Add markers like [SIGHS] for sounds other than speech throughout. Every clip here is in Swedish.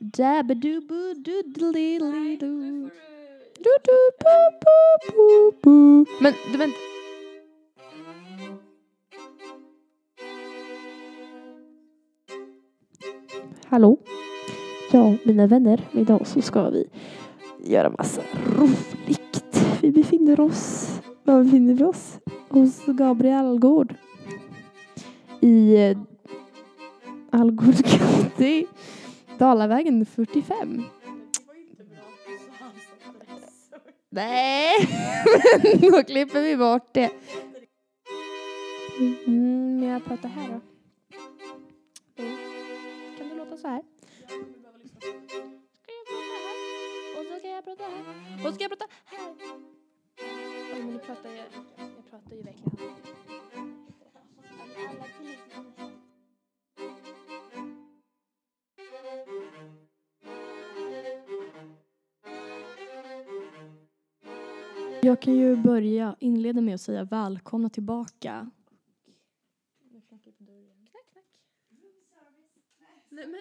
Dabba-doo-boo-doo-dilly-doo. Men du vänta. Hallå? Ja, mina vänner. Idag så ska vi göra massa roligt. Vi befinner oss... Var befinner vi oss? Hos Gabriel Algård. I eh, Algård County. Dalavägen 45. Nej, men då klipper vi bort det. Mm, men jag pratar här då. Kan det låta så här? Ska jag prata här? Och så ska jag prata här. Och så ska jag prata här. Oj, men nu pratar jag. Jag pratar ju verkligen. Jag kan ju börja inleda med att säga välkomna tillbaka. Knack, knack. Nej men.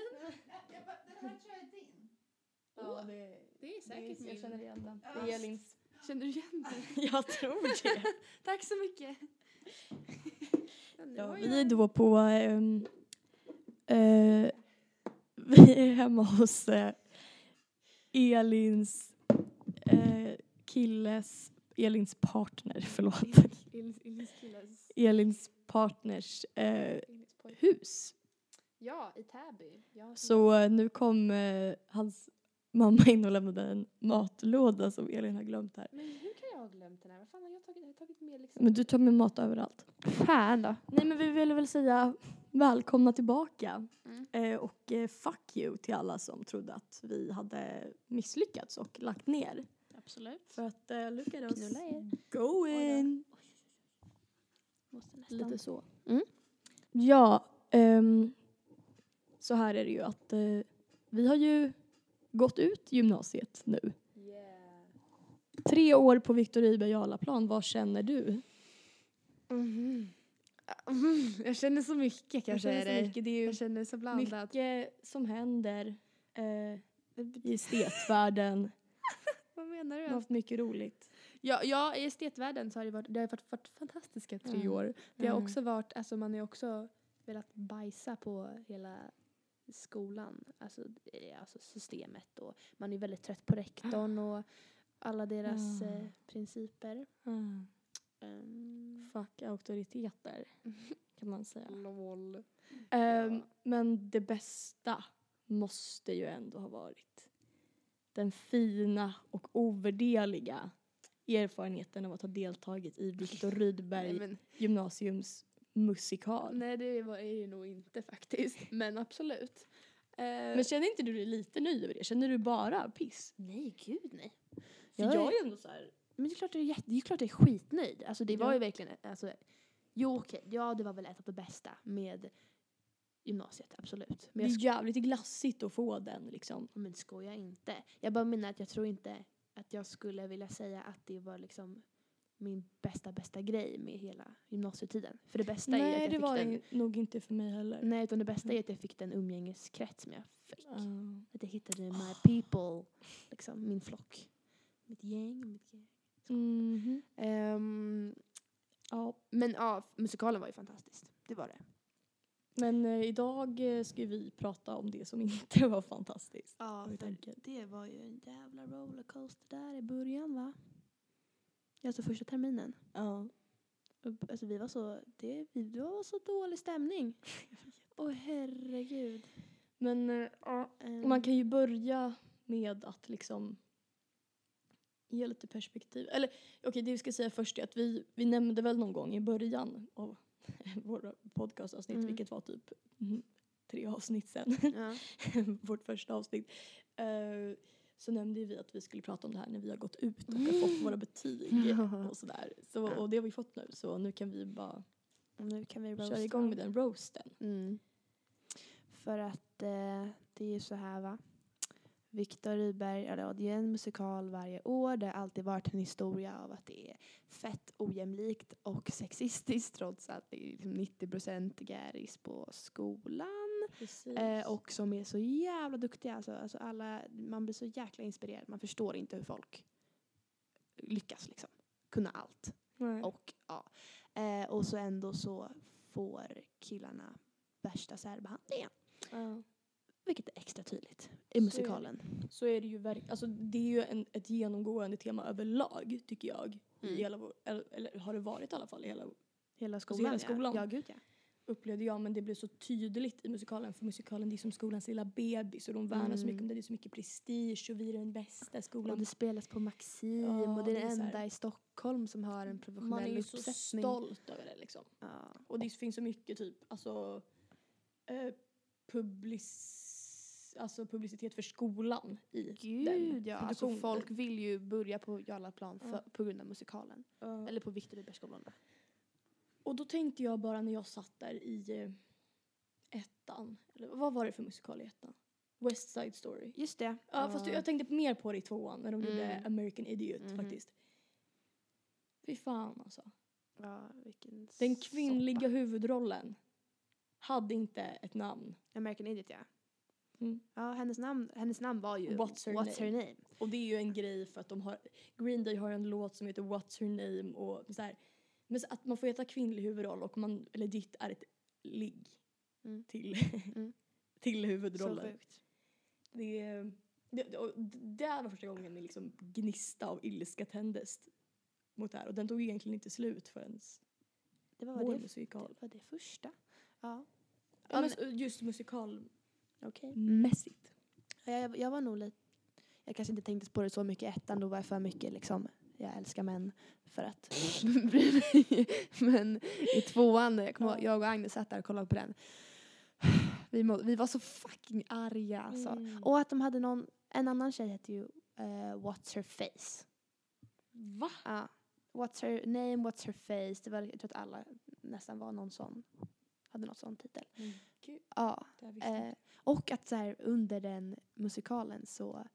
Ja, det, Det är säkert jag känner igen den. Det är Elins. Känner du igen det? [LAUGHS] Jag tror det. [LAUGHS] Tack så mycket. Ja, vi är då på... ehm, eh, [LAUGHS] vi är hemma hos eh, Elins eh, killes... Elins partner, [LAUGHS] förlåt. Elins, Elins killes. Elins partners eh, Elins hus. Ja, i Täby. Ja, Så eh, nu kom eh, hans mamma in och lämnade en matlåda som Elin har glömt här. Men hur kan jag ha glömt den här? Vad fan har jag tagit? Jag har tagit med liksom... Men du tar med mat överallt. fan då. Nej men vi vill väl säga välkomna tillbaka. Mm. Eh, och eh, fuck you till alla som trodde att vi hade misslyckats och lagt ner. Absolut. För att uh, look at us Knulla er. going. Måste nästan. Lite så. Mm. Ja, ehm, så här är det ju att eh, vi har ju gått ut gymnasiet nu. Yeah. Tre år på Viktor Rydberg Jarlaplan, vad känner du? Mhm. Mm. Jag känner så mycket kanske. känner är så mycket, det är Jag känner så blandat. mycket som händer eh, i estetvärlden. [LAUGHS] Menar du? har haft mycket roligt. Ja, ja, i estetvärlden så har det varit, det har varit, varit fantastiska tre Mm. år. Det har Mm. också varit, alltså man har också velat bajsa på hela skolan, alltså, eh, alltså systemet och man är väldigt trött på rektorn och alla deras Mm. eh, principer. Um, Fuck auktoriteter [LAUGHS] kan man säga. LOL. Ehm, Men det bästa måste ju ändå ha varit den fina och ovärderliga erfarenheten av att ha deltagit i Viktor Nej, Rydberg men, gymnasiums musikal. nej det var är ju nog inte faktiskt, men absolut. Eh, Men känner inte du dig lite nöjd över det? Känner du bara piss? nej, gud nej. För Jag jag, är- ändå så här. Men det är klart det är, jätte, det är, klart det är skitnöjd. Alltså det var Ja. ju verkligen, alltså, jo okej, ja det var väl ett av det bästa med gymnasiet, absolut. Det Men jag, är jävligt glassigt att få den liksom. men skoja inte. Jag bara menar att jag tror inte att jag skulle vilja säga att det var liksom min bästa, bästa grej med hela gymnasietiden. För det bästa är att Nej, jag det fick var den, det nog inte för mig heller. nej utan det bästa är att jag fick den umgängeskrets som jag fick. Ja. Att jag hittade my people, liksom min flock. Mitt gäng, mitt gäng. Mhm. Ehm, ja. men ja, musikalen var ju fantastisk. Det var det. Men eh, idag eh, ska vi prata om det som [LAUGHS] inte var fantastiskt. Ja, för det var ju en jävla rollercoaster där i början va? Alltså första terminen. Ja. Alltså vi var så, det, vi, det var så dålig stämning. [LAUGHS] Åh herregud. Men eh, ja, Ehm, man kan ju börja med att liksom ge lite perspektiv. Eller okej, det vi ska säga först är att vi, vi nämnde väl någon gång i början av [LAUGHS] våra podcastavsnitt, Mm. vilket var typ mm, tre avsnitt sen, ja. [LAUGHS] vårt första avsnitt. eh, så nämnde vi att vi skulle prata om det här när vi har gått ut och har fått våra betyg [LAUGHS] och sådär. Så, och det har vi fått nu, så nu kan vi bara nu kan vi köra roasta igång med den roasten. Mm. För att eh, det är ju så här va. Viktor Rydberg, ja, det är en musikal varje år. Det har alltid varit en historia av att det är fett ojämlikt och sexistiskt trots att det är liksom 90% gäris på skolan. Eh, och som är så jävla duktiga. Alltså, alltså alla, man blir så jäkla inspirerad. Man förstår inte hur folk lyckas liksom. Kunna allt. Nej. Och, ja. eh, och så ändå så får killarna värsta särbehandlingen. Ja. Vilket är extra tydligt är i musikalen. Så är det ju verk- alltså det är ju en, ett genomgående tema överlag tycker jag. Mm. I hela vår, eller, eller har det varit i alla fall i hela Hela skolan. hela skolan. Ja. ja, gud ja. upplevde jag men det blev så tydligt i musikalen för musikalen det är som skolans lilla bebis och de värnar så mycket om det, det är så mycket prestige och vi är den bästa Och skolan. det spelas på Maxim Ja, och det är det är den enda i Stockholm som har en professionell Man är ju så uppsättning. stolt över det liksom. Ja. Och det finns så mycket typ alltså eh, public- alltså publicitet för skolan i den Gud ja, alltså folk vill ju börja på Jarlaplan för, Ja. på grund av musikalen. Ja. Eller på Viktor Rydbergsskolan. Och då tänkte jag bara när jag satt där i eh, ettan, eller vad var det för musikal i ettan? West Side Story. Just det. Ja, fast jag tänkte mer på det i tvåan när de gjorde Mm. American Idiot Mhm. faktiskt. Fy fan alltså. Ja, vilken Den kvinnliga soppa. huvudrollen hade inte ett namn. American Idiot ja. Mm. Ja, hennes namn, hennes namn var ju What's her What's her name. Och det är ju en grej för att de har, Green Day har en låt som heter What's Her Name och så här. Men så att man får heta kvinnlig huvudroll och man legit är ett ligg Mm. till, Mm. [LAUGHS] till Så huvudrollen. sjukt. Det, det, det, och det var första gången min liksom gnista av ilska tändes mot det här och den tog egentligen inte slut förrän Det var vad det, musikal. det var det första. Ja. Ja, men så- just musikalmässigt. Okej. Ja, Jag, jag var nog lite, jag kanske inte tänkte på det så mycket i ettan, då var jag för mycket liksom, jag älskar män för att [LAUGHS] bry mig. Men i tvåan, jag, ihåg, jag och Agnes satt där och kollade på den. [SIGHS] Vi, må, vi var så fucking arga alltså. Mm. Och att de hade någon, en annan tjej hette ju eh, What's her face. Va? Ja. What's her name, what's her face. Det var, jag tror att alla nästan var någon sån, hade någon sån titel. Gud, Ja. Eh, och att så här, under den musikalen så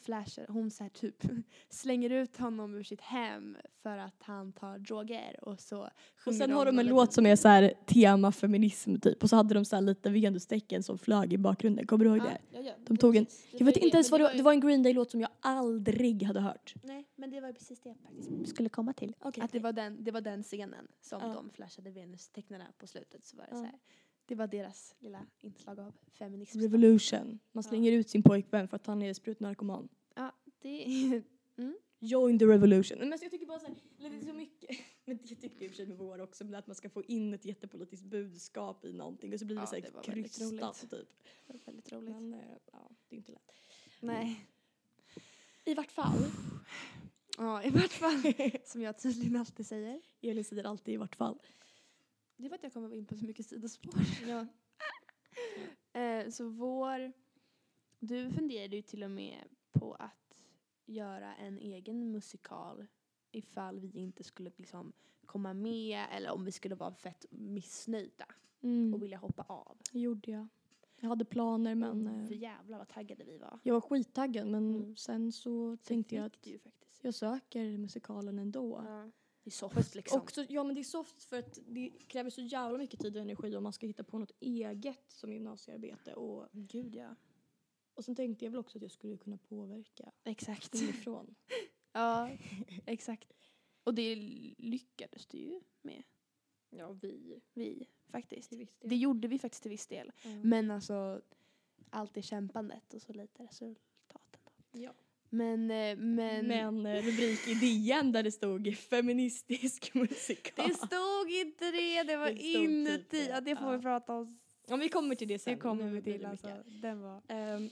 flashar hon så här typ [LAUGHS] slänger ut honom ur sitt hem för att han tar droger och så Och sen har de en låt som är så här tema feminism typ och så hade de så här lite venustecken som flög i bakgrunden. Kommer du ihåg det? Ja, ja, De tog en- Jag vet inte ens vad det var. Det var en Green Day-låt som jag aldrig hade hört. Nej, men det var precis det jag faktiskt skulle komma till. Okej. Att det var, den, det var den scenen som de flashade Venus-tecknarna på slutet. Så var det så här. Det var deras lilla inslag av feminism. Revolution. Man slänger ut sin pojkvän för att han är sprutnarkoman. Ja, det är... [LAUGHS] Join the revolution. Men alltså jag tycker bara så här, eller det är så mycket. [LAUGHS] Men det tyckte jag i och för sig med vår också, men att man ska få in ett jättepolitiskt budskap i någonting och så blir det Ja, så här det krystat typ. Det var väldigt roligt. Men eh, ja, det är inte lätt. Nej. I vart fall. [SIGHS] Ja, i vart fall. Som jag tydligen alltid säger. Elin säger alltid i vart fall. Det är för att jag kommer in på så mycket sidospår. Ja. [LAUGHS] Eh, så vår... Du funderade ju till och med på att göra en egen musikal ifall vi inte skulle liksom komma med eller om vi skulle vara fett missnöjda Mm. och vilja hoppa av. Det gjorde jag. Jag hade planer men Mm, eh, För jävlar vad taggade vi var. jag var skittaggad men Mm. sen så Så tänkte jag att jag söker musikalen ändå. Ja. Det är soft liksom. Också, ja men det är soft för att det kräver så jävla mycket tid och energi om man ska hitta på något eget som gymnasiearbete och, Gud ja. och sen tänkte jag väl också att jag skulle kunna påverka Exakt. inifrån. [LAUGHS] ja, exakt. Och det lyckades du ju med. Ja vi Vi faktiskt. Det gjorde vi faktiskt till viss del. Mm. Men alltså, allt är kämpandet och så lite resultaten. Då. Ja. Men, eh, men, Men eh, rubrik i DN där det stod feministisk [LAUGHS] musikal. det stod inte det, det var Det typ inuti. det, Ja, det får ja. vi prata om. Ja, vi kommer till det sen. Det kommer vi till alltså. Den var... Ehm,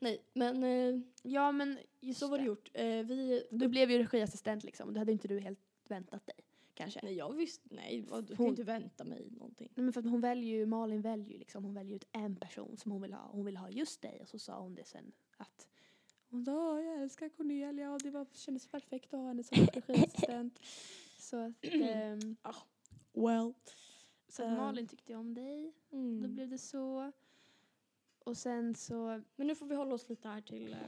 nej, men eh, Ja men just så var det gjort. Eh, vi, Du blev ju regiassistent liksom. Det hade inte du helt väntat dig. Kanske. nej, jag visste, nej, vad, du kan Hon- ju inte vänta mig någonting. Nej, men för att hon väljer ju, Malin väljer ju liksom, hon väljer ut en person som hon vill ha. Hon vill ha just dig och så sa hon det sen att hon sa "Åh, jag älskar Cornelia och det var, kändes perfekt att ha henne som regiassistent. så att, [CLEARS THROAT] ehm, Well. så att. Malin tyckte om dig, Mm. då blev det så. Och sen så, Men nu får vi hålla oss lite här till eh,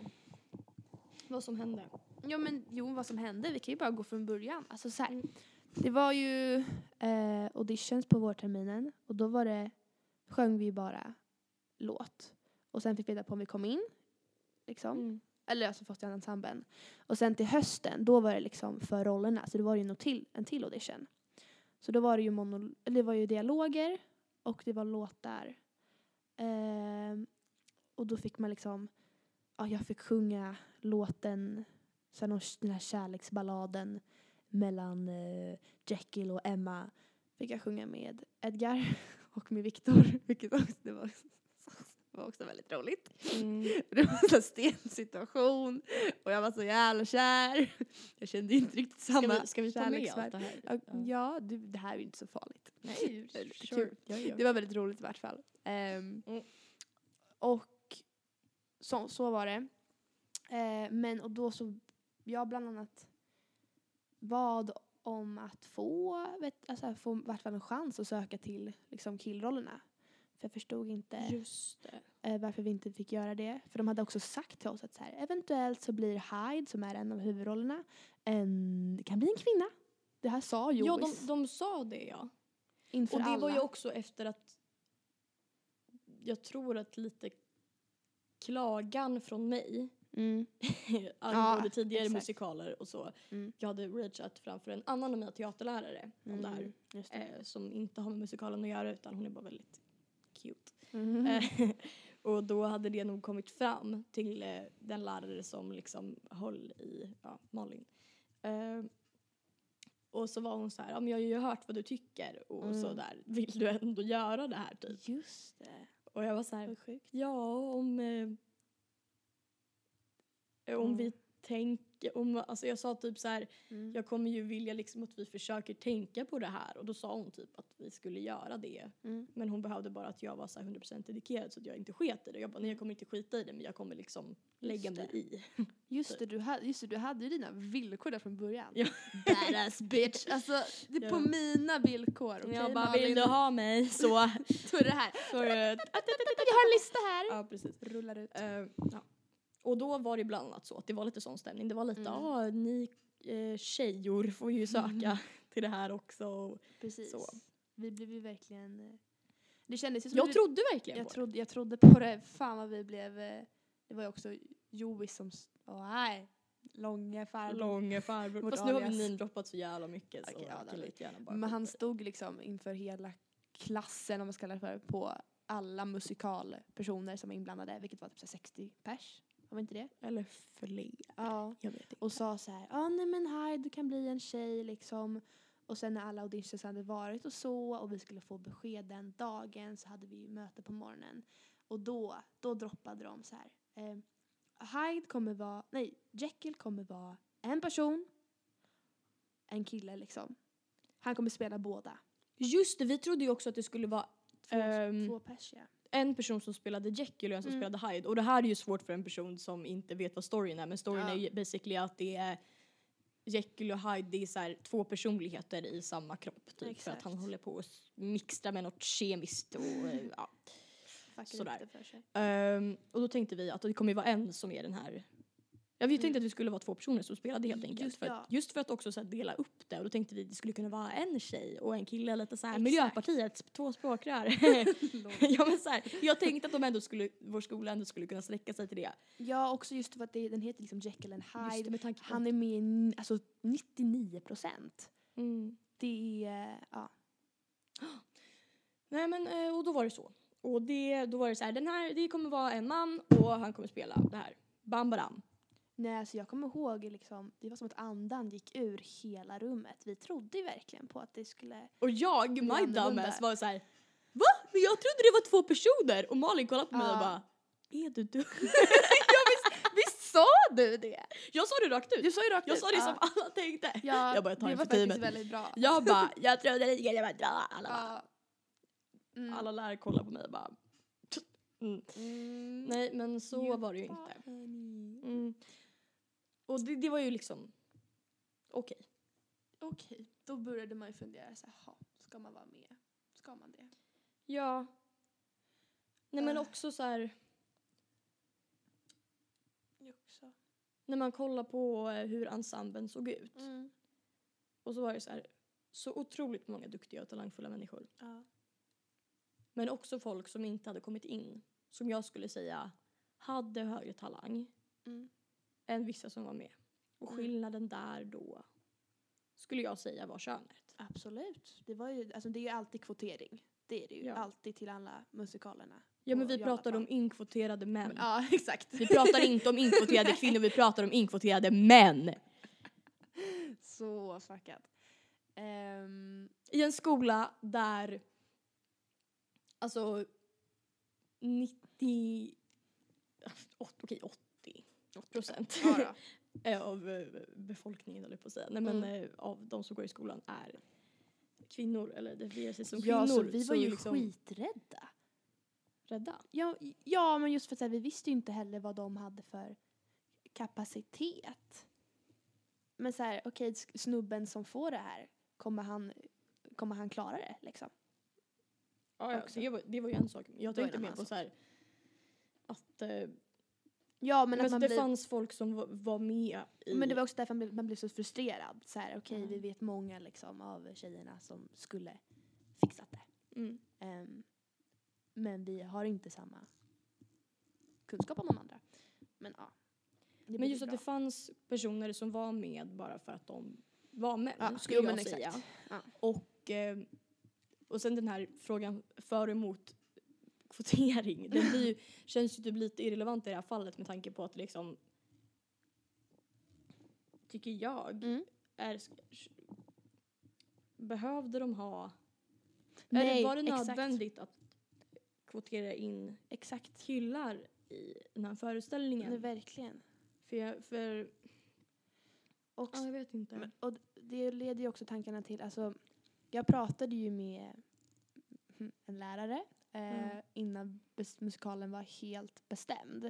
vad som hände. ja men jo vad som hände, vi kan ju bara gå från början. Alltså så här, Mm. det var ju eh, auditions på vårterminen och då var det sjöng vi bara låt. Och sen fick vi veta på om vi kom in. Liksom. Mm. Eller alltså först i ensemblen. Och sen till hösten, då var det liksom för rollerna. Så det var ju en till, en till audition. Så då var det ju, mono, eller det var ju dialoger och det var låtar. Eh, och då fick man liksom, ja jag fick sjunga låten, sen den här kärleksballaden mellan eh, Jekyll och Emma. Fick jag sjunga med Edgar [LAUGHS] och med Viktor. Vilket också, det var, var också väldigt roligt. Mm. [LAUGHS] Det var en sån här sten situation och jag var så jävla kär. Jag kände inte riktigt Ska samma vi, ska vi ta med allt det här? Ja, ja det, det här är ju inte så farligt. Nej, [LAUGHS] sure. Ja, ja. Det var väldigt roligt i vart fall. Ehm, Mm. Och så, så var det. Eh, men och då så, jag bland annat bad om att få, vet, alltså, få vart fall en chans att söka till liksom, killrollerna. För jag förstod inte eh, varför vi inte fick göra det. För de hade också sagt till oss att så här, eventuellt så blir Hyde, som är en av huvudrollerna, en, det kan bli en kvinna. Det här sa Jois Ja, de, de sa det ja. inför Och det alla. var ju också efter att jag tror att lite klagan från mig mm. [LAUGHS] angående tidigare exakt. musikaler och så. Mm. Jag hade rageat framför en annan av mina teaterlärare om det här. Mm. Det. Eh, som inte har med musikalen att göra utan hon är bara väldigt cute. Mm. [LAUGHS] Och då hade det nog kommit fram till eh, den lärare som liksom höll i ja, Malin. Eh, och så var hon så här, ja, men jag har ju hört vad du tycker och Mm. så där, [LAUGHS] vill du ändå göra det här typ? Just det. Och jag var så här, ja om, eh, om Mm. vi tänker, om, alltså jag sa typ så här, Mm. jag kommer ju vilja liksom att vi försöker tänka på det här och då sa hon typ att vi skulle göra det. Mm. Men hon behövde bara att jag var så här 100% dedikerad så att jag inte sket i det. Jag bara, nej jag kommer inte skita i det men jag kommer liksom lägga mig det. i. [LAUGHS] Just det, du hade, just det, du hade ju dina villkor där från början. Ja. Badass bitch. Alltså, det är på Ja. mina villkor. okej, jag bara, Malin? vill du ha mig så. [LAUGHS] Då är det här. Jag har en lista här. ja precis. Rullar ut. Eh, ja. Och då var det bland annat så att det var lite sån stämning. Det var lite, Mm. ja ni eh, tjejor får ju söka [LAUGHS] till det här också. Precis. så. Vi blev ju verkligen... eh, Det kändes ju som Jag vi- trodde verkligen jag på trodde, jag trodde på det. Fan vad vi blev... eh, Det var ju också Jois som... Åh nej. Långa det. farbror. Långa farbror. Fast nu har vi namedroppat så jävla mycket så Okej, ja, jag det kan lika gärna bara Men han det. stod liksom inför hela klassen, om man ska kalla det för, på alla musikalpersoner som var inblandade, vilket var typ så här 60 pers. Var inte det? Eller fler. Ja. Jag vet inte. Och sa så här, ja nej men här du kan bli en tjej liksom. Och sen när alla auditions hade varit och så och vi skulle få besked den dagen så hade vi ju möte på morgonen. Och då, då droppade de så här. Eh, Hyde kommer vara, nej, Jekyll kommer vara en person, en kille liksom. Han kommer spela båda. Just det, vi trodde ju också att det skulle vara Två, Ehm, två pers ja. En person som spelade Jekyll och en som Mm. spelade Hyde. Och det här är ju svårt för en person som inte vet vad storyn är. Men storyn Ja. är ju basically att det är Jekyll och Hyde, det är så här, två personligheter i samma kropp. Typ, för att Exakt. han håller på att mixtra med något kemiskt och eh, ja. Sådär. Ehm, och då tänkte vi att det kommer ju vara en som är den här Ja, vi tänkte att det skulle vara två personer som spelade helt enkelt. Just för ja. att, just för att också så dela upp det. Och då tänkte vi att det skulle kunna vara en tjej och en kille. Lite så här Exakt. Miljöpartiets två språkrör. [LAUGHS] [LAUGHS] ja, men så här, jag tänkte att de ändå skulle, vår skola ändå skulle kunna sträcka sig till det. Ja, också just för att det, den heter liksom Jekyll and Just Hyde. på Han är med i alltså 99 procent. mm. Det är, ja. Nej men eh, och då var det så. Och det, då var det så här, den här, det kommer vara en man och han kommer spela det här. Bam badam. Nej, alltså jag kommer ihåg liksom, det var som att andan gick ur hela rummet. Vi trodde ju verkligen på att det skulle... Och jag, my dumbass, var så här. Va? Men jag trodde det var två personer! Och Malin kollade på mig och bara Är du dum? [LAUGHS] [LAUGHS] Visst sa du det? Jag sa det rakt ut. Du sa ju rakt Jag ut. sa det ja. som alla tänkte. Ja, Jag bara, jag tar det det var faktiskt teamet. väldigt bra. Jag bara, [LAUGHS] jag trodde det skulle vara bra. Alla, bara, Ja. Mm. alla lärare kollade på mig och bara mm. Mm. Nej men så var det ju inte. Och det, det var ju liksom okej. Okej, då började man ju fundera så här, "Ha, ska man vara med? Ska man det? Ja. Nej men Ah. också så här också. när man kollar på eh, hur ensemblen såg ut. Mm. Och så var det så här så otroligt många duktiga och talangfulla människor. Ja. Men också folk som inte hade kommit in. Som jag skulle säga hade högre talang Mm. Än vissa som var med. Och Mm. skillnaden där då skulle jag säga var könet. Absolut. Det, var ju, alltså det är ju alltid kvotering. Det är det ju. Ja. Alltid till alla musikalerna. Ja men vi pratade om inkvoterade män. Ja, [LAUGHS] exakt. Vi pratar inte om inkvoterade [LAUGHS] kvinnor, vi pratar om inkvoterade män. [LAUGHS] Så fuckat. Ehm, I en skola där alltså 90, åt- okej 80 procent ja då. [LAUGHS] av eh, befolkningen eller på att säga, nej men Mm. eh, av de som går i skolan är kvinnor eller definierar sig som ja, så kvinnor. vi var ju liksom skiträdda. rädda. Ja, ja, men just för att här, vi visste ju inte heller vad de hade för kapacitet. Men så här, okej, s- snubben som får det här, kommer han, kommer han klara det liksom? Ja, ja, det, var, det var ju en sak. Jag tänkte mer på annan så här att eh, Ja, men men att alltså, man det blir... fanns folk som var, var med i... Men det var också därför man blev, man blev så frustrerad. Så här, okej, Mm. vi vet många liksom av tjejerna som skulle fixat det. mm. Ehm, men vi har inte samma kunskap om de andra. Men ja. Men just att bra. det fanns personer som var med bara för att de var män, Ja, skulle jo, jag men säga. Ja. Och, eh, och sen den här frågan för och emot kvotering, den blir ju, känns ju typ lite irrelevant i det här fallet med tanke på att liksom tycker jag, Mm. är, behövde de ha, är Nej, det, var det exakt. nödvändigt att kvotera in Exakt. killar i den här föreställningen? Nej, verkligen. För, jag, för Och, ja, jag vet inte. men, och det leder ju också tankarna till, alltså jag pratade ju med en lärare eh, Mm. innan musikalen var helt bestämd.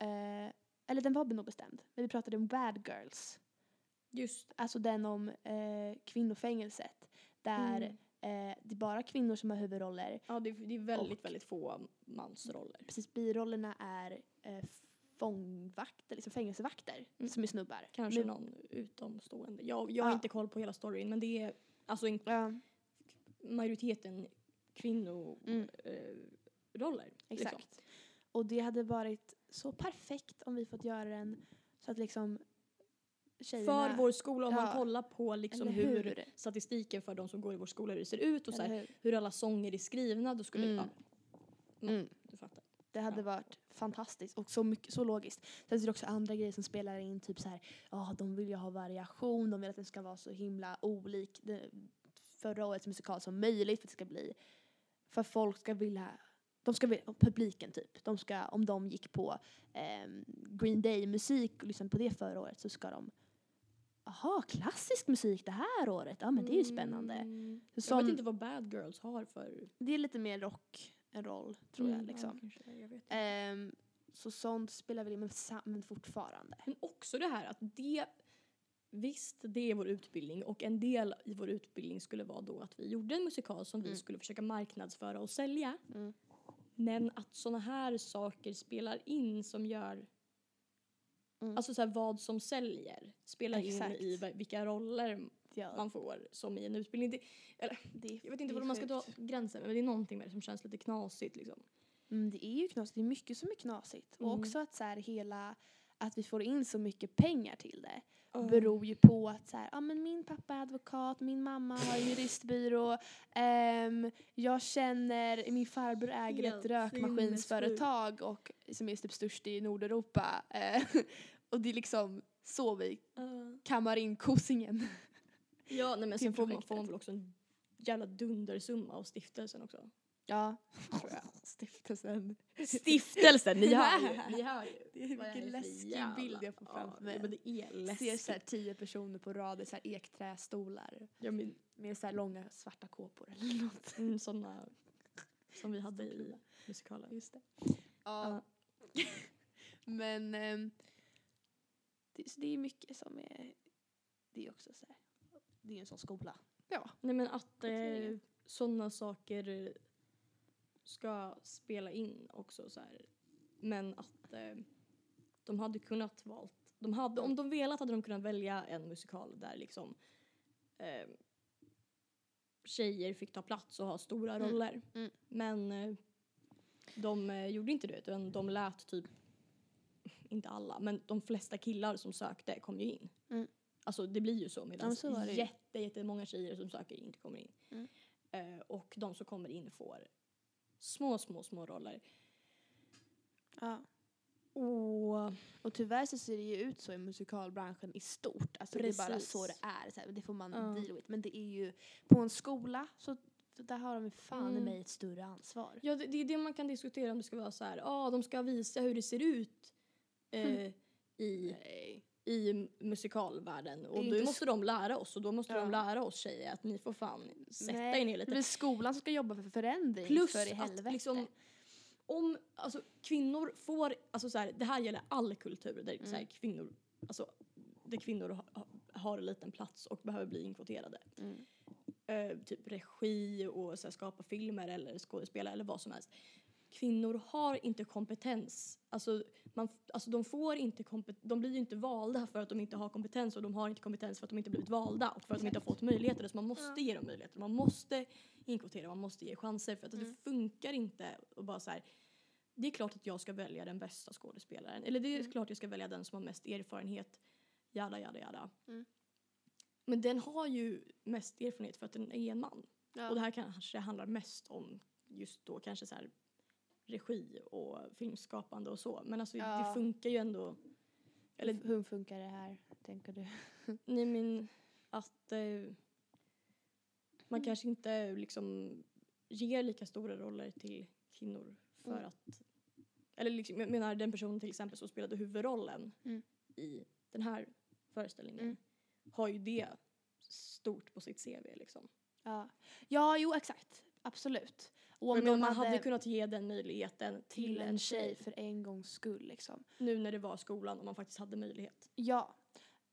Eh, eller den var nog bestämd, men vi pratade om Bad Girls. Just Alltså den om eh, kvinnofängelset. Där Mm. eh, det är bara kvinnor som har huvudroller. Ja, det, det är väldigt, Och- väldigt få mansroller. Precis, birollerna är eh, fångvakter, liksom fängelsevakter Mm. som är snubbar. Kanske Men- någon utomstående. Jag, jag har Ja. inte koll på hela storyn, men det är alltså en, Ja, majoriteten kvinnoroller. Mm. Eh, roller, exakt. Liksom. Och det hade varit så perfekt om vi fått göra den så att liksom tjejerna... För vår skola, om Ja. man kollar på liksom hur, hur? statistiken för de som går i vår skola, hur det ser ut och så Eller här, hur? hur alla sånger är skrivna, då skulle Mm. ja, Mm. du fattar. Det hade Ja. varit fantastiskt och så, mycket, så logiskt. Sen är det också andra grejer som spelar in, typ så här, ja de vill ju ha variation, de vill att den ska vara så himla olik det, förra årets musikal som möjligt för att det ska bli, för folk ska vilja, de ska publiken typ, de ska, om de gick på ehm, Green Day-musik och lyssnade på det förra året så ska de Jaha, klassisk musik det här året? Ja men det är ju spännande. Mm. Så Jag vet inte vad Bad Girls har för... Det är lite mer rock en roll tror jag Mm, liksom. Ja, jag vet inte. Ehm, så sånt spelar väl in, men, men fortfarande. Men också det här att det, visst det är vår utbildning och en del i vår utbildning skulle vara då att vi gjorde en musikal som vi Mm. skulle försöka marknadsföra och sälja. Mm. Men att sådana här saker spelar in som gör, Mm. alltså så här, vad som säljer spelar Exakt. in i vilka roller Ja, man får som i en utbildning. Det, det, jag vet inte var man ska dra gränsen men det är någonting med det som känns lite knasigt liksom. Mm, det är ju knasigt, det är mycket som är knasigt. Och Mm. också att så här, hela, att vi får in så mycket pengar till det Mm. beror ju på att så här, ah, men min pappa är advokat, min mamma har en [LAUGHS] juristbyrå, ehm, jag känner, min farbror äger Helt ett rökmaskinsföretag och, som är typ störst i Nordeuropa. Eh, [LAUGHS] och det är liksom så vi Uh. kammar in kosingen. Ja nej, men sen får man, får man väl också en jävla dundersumma av stiftelsen också. Ja. Stiftelsen. Stiftelsen, ni hör ju. [LAUGHS] Ni hör ju. Vilken läskig jävla- bild jag får framför Ja, mig. men det är ser läskigt. så här tio personer på rad i så här ekträstolar Ja, men, med så här långa svarta kåpor eller [LAUGHS] något. mm, såna som vi hade i musikalen. Just det. Ja. Ja. [LAUGHS] Men ehm, det, så det är mycket som är, det är också så här, det är en sån skola. Ja. Nej men att eh, sådana saker ska spela in också så här. Men att eh, de hade kunnat valt, de hade, om de velat hade de kunnat välja en musikal där liksom eh, tjejer fick ta plats och ha stora Mm. roller. Mm. Men eh, de eh, gjorde inte det utan de lät typ, [LAUGHS] inte alla, men de flesta killar som sökte kom ju in. Mm. Alltså det blir ju så medan ju. jätte, jättemånga tjejer som söker inte kommer in. Mm. Eh, och de som kommer in får små, små, små roller. Ja. Och Och tyvärr så ser det ju ut så i musikalbranschen i stort. Alltså det är bara Precis. så det är. Så här, det får man Ja. deal with. Men det är ju på en skola så där har de fan i Mm. mig ett större ansvar. Ja, det, det är det man kan diskutera om det ska vara så här, ja, ah, de ska visa hur det ser ut eh, i, Nej. I musikalvärlden. Och då måste de lära oss och då måste de Ja. lära oss tjejer att ni får fan sätta Nej, er ner lite. Det är skolan som ska jobba för förändring. Plus för i att helvete. liksom, om, alltså kvinnor får, alltså så här, det här gäller all kultur där, så här, Mm. kvinnor, alltså, där kvinnor ha, har en liten plats och behöver bli inkvoterade. Mm. eh, typ regi och så här, skapa filmer eller skådespela eller vad som helst. Kvinnor har inte kompetens. Alltså, man, alltså de får inte de blir ju inte valda för att de inte har kompetens och de har inte kompetens för att de inte blivit valda och för att de inte har fått möjligheter. Så man måste Ja. ge dem möjligheter. Man måste inkvotera, man måste ge chanser för att Mm. det funkar inte att bara så här det är klart att jag ska välja den bästa skådespelaren. Eller det är Mm. klart jag ska välja den som har mest erfarenhet. Jada, jada, jada. Mm. Men den har ju mest erfarenhet för att den är en man. Ja. Och det här kanske handlar mest om just då kanske så här regi och filmskapande och så. Men alltså Ja. det funkar ju ändå. Eller Hur- funkar det här, tänker du? [LAUGHS] nej men att eh, man Mm. kanske inte liksom ger lika stora roller till kvinnor för Mm. att eller liksom, jag menar den personen till exempel som spelade huvudrollen Mm. i den här föreställningen Mm. har ju det stort på sitt CV liksom. Ja, ja jo exakt. Absolut. Och de man hade kunnat ge den möjligheten till en tjej för en gångs skull liksom. nu när det var skolan och man faktiskt hade möjlighet. Ja,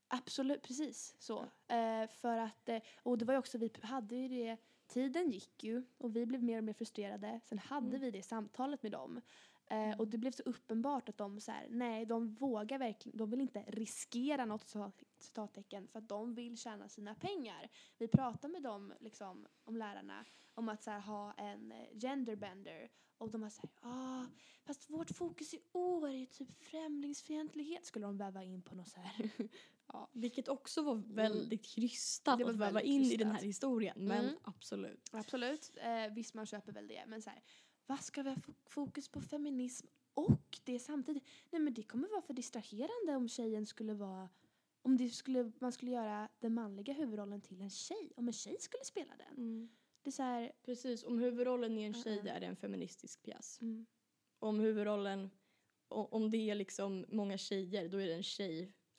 absolut, precis så. Eh, för att, eh, och det var ju också, vi hade ju det, tiden gick ju och vi blev mer och mer frustrerade. Sen hade Mm. vi det samtalet med dem. Eh, och det blev så uppenbart att de så här, nej, de vågar verkligen, de vill inte riskera något citat- citattecken för att de vill tjäna sina pengar. Vi pratade med dem, liksom, om lärarna, om att så här, ha en eh, genderbender och de var så här, ah, fast vårt fokus i år är ju typ främlingsfientlighet skulle de väva in på något så här. [LAUGHS] ja. Vilket också var väldigt krystat Mm. Det var att väva väldigt in i krystat. den här historien. Men Mm. absolut. Absolut, eh, visst man köper väl det, men så här, vad ska vi ha fo- fokus på feminism och det samtidigt? Nej men det kommer vara för distraherande om tjejen skulle vara, om det skulle, man skulle göra den manliga huvudrollen till en tjej, om en tjej skulle spela den. Det är så här, Precis, om huvudrollen är en tjej Uh-uh. är det en feministisk pjäs. mm, Om huvudrollen, om det är liksom många tjejer då är det en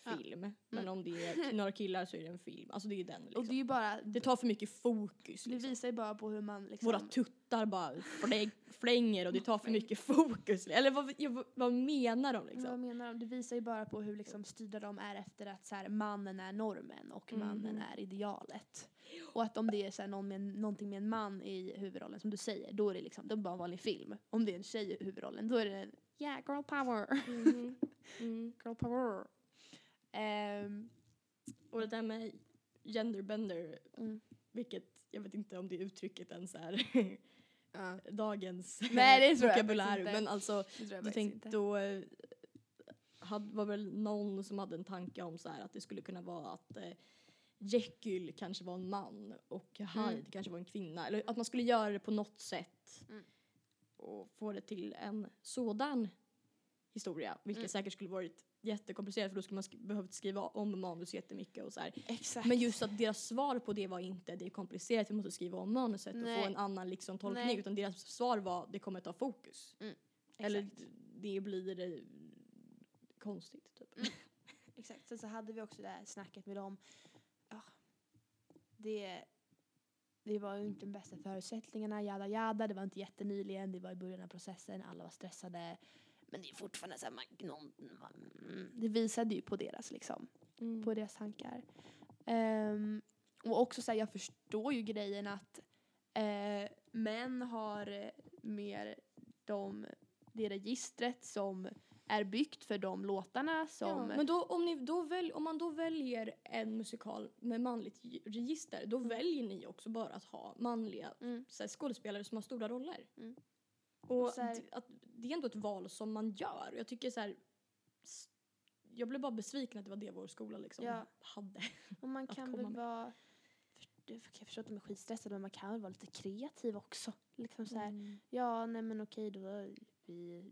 tjejfilm. Men Mm. om det är [LAUGHS] några killar så är det en film. Alltså det är den liksom. och det är ju bara, Det tar för mycket fokus. det Liksom. visar ju bara på hur man liksom, Våra tuttar bara fläng, flänger och det tar för mycket fokus. Eller vad, ja, vad- vad menar de Vad liksom? menar de? Det visar ju bara på hur liksom styrda de är efter att så här, mannen är normen och mannen Mhm. är idealet. Och att om det är så här, någon med, någonting med en man i huvudrollen som du säger, då är det liksom, det är bara en vanlig film. Om det är en tjej i huvudrollen, då är det yeah girl power. Mhm. [LAUGHS] Mm. girl power. Ehm, Och det där med genderbender, Mm. vilket jag vet inte om det uttrycket ens är [LAUGHS] ja, dagens Nej, det vokabulär. Men alltså, jag inte. då eh, hade, var väl någon som hade en tanke om så här att det skulle kunna vara att eh, Jekyll kanske var en man och Hyde Mm. kanske var en kvinna. Eller att man skulle göra det på något sätt Mm. och få det till en sådan historia. Vilket Mm. säkert skulle varit jättekomplicerat för då skulle man sk- behövt skriva om manus jättemycket och så här. Exakt. Men just att deras svar på det var inte det är komplicerat, vi måste skriva om manuset och Nej. få en annan liksom tolkning. Nej. Utan deras svar var det kommer ta fokus. Eller Exakt. det blir eh, konstigt typ. Mm. [LAUGHS] Exakt. Sen så hade vi också det här snacket med dem. Ja, det, det var ju inte de bästa förutsättningarna, jada jada. Det var inte jättenyligen, det var i början av processen, alla var stressade. Men det är fortfarande så här, man, någon, man, mm, det visade ju på deras liksom, Mm. på deras tankar. Ehm, och också så här, jag förstår ju grejen att eh, män har eh, mer de, det registret som är byggt för de låtarna som... Ja, men då, om, ni, då välj, om man då väljer en musikal med manligt register då väljer ni också bara att ha manliga Mm. så här, skådespelare som har stora roller. Mm. Och Och här- d- att, det är ändå ett val som man gör. Jag tycker så här, jag blev bara besviken att det var det vår skola liksom Ja. hade. Och man [LAUGHS] kan väl vara... för- Jag förstår att de är skitstressade men man kan väl vara lite kreativ också. Liksom så här, Mm. ja nej men okej då vi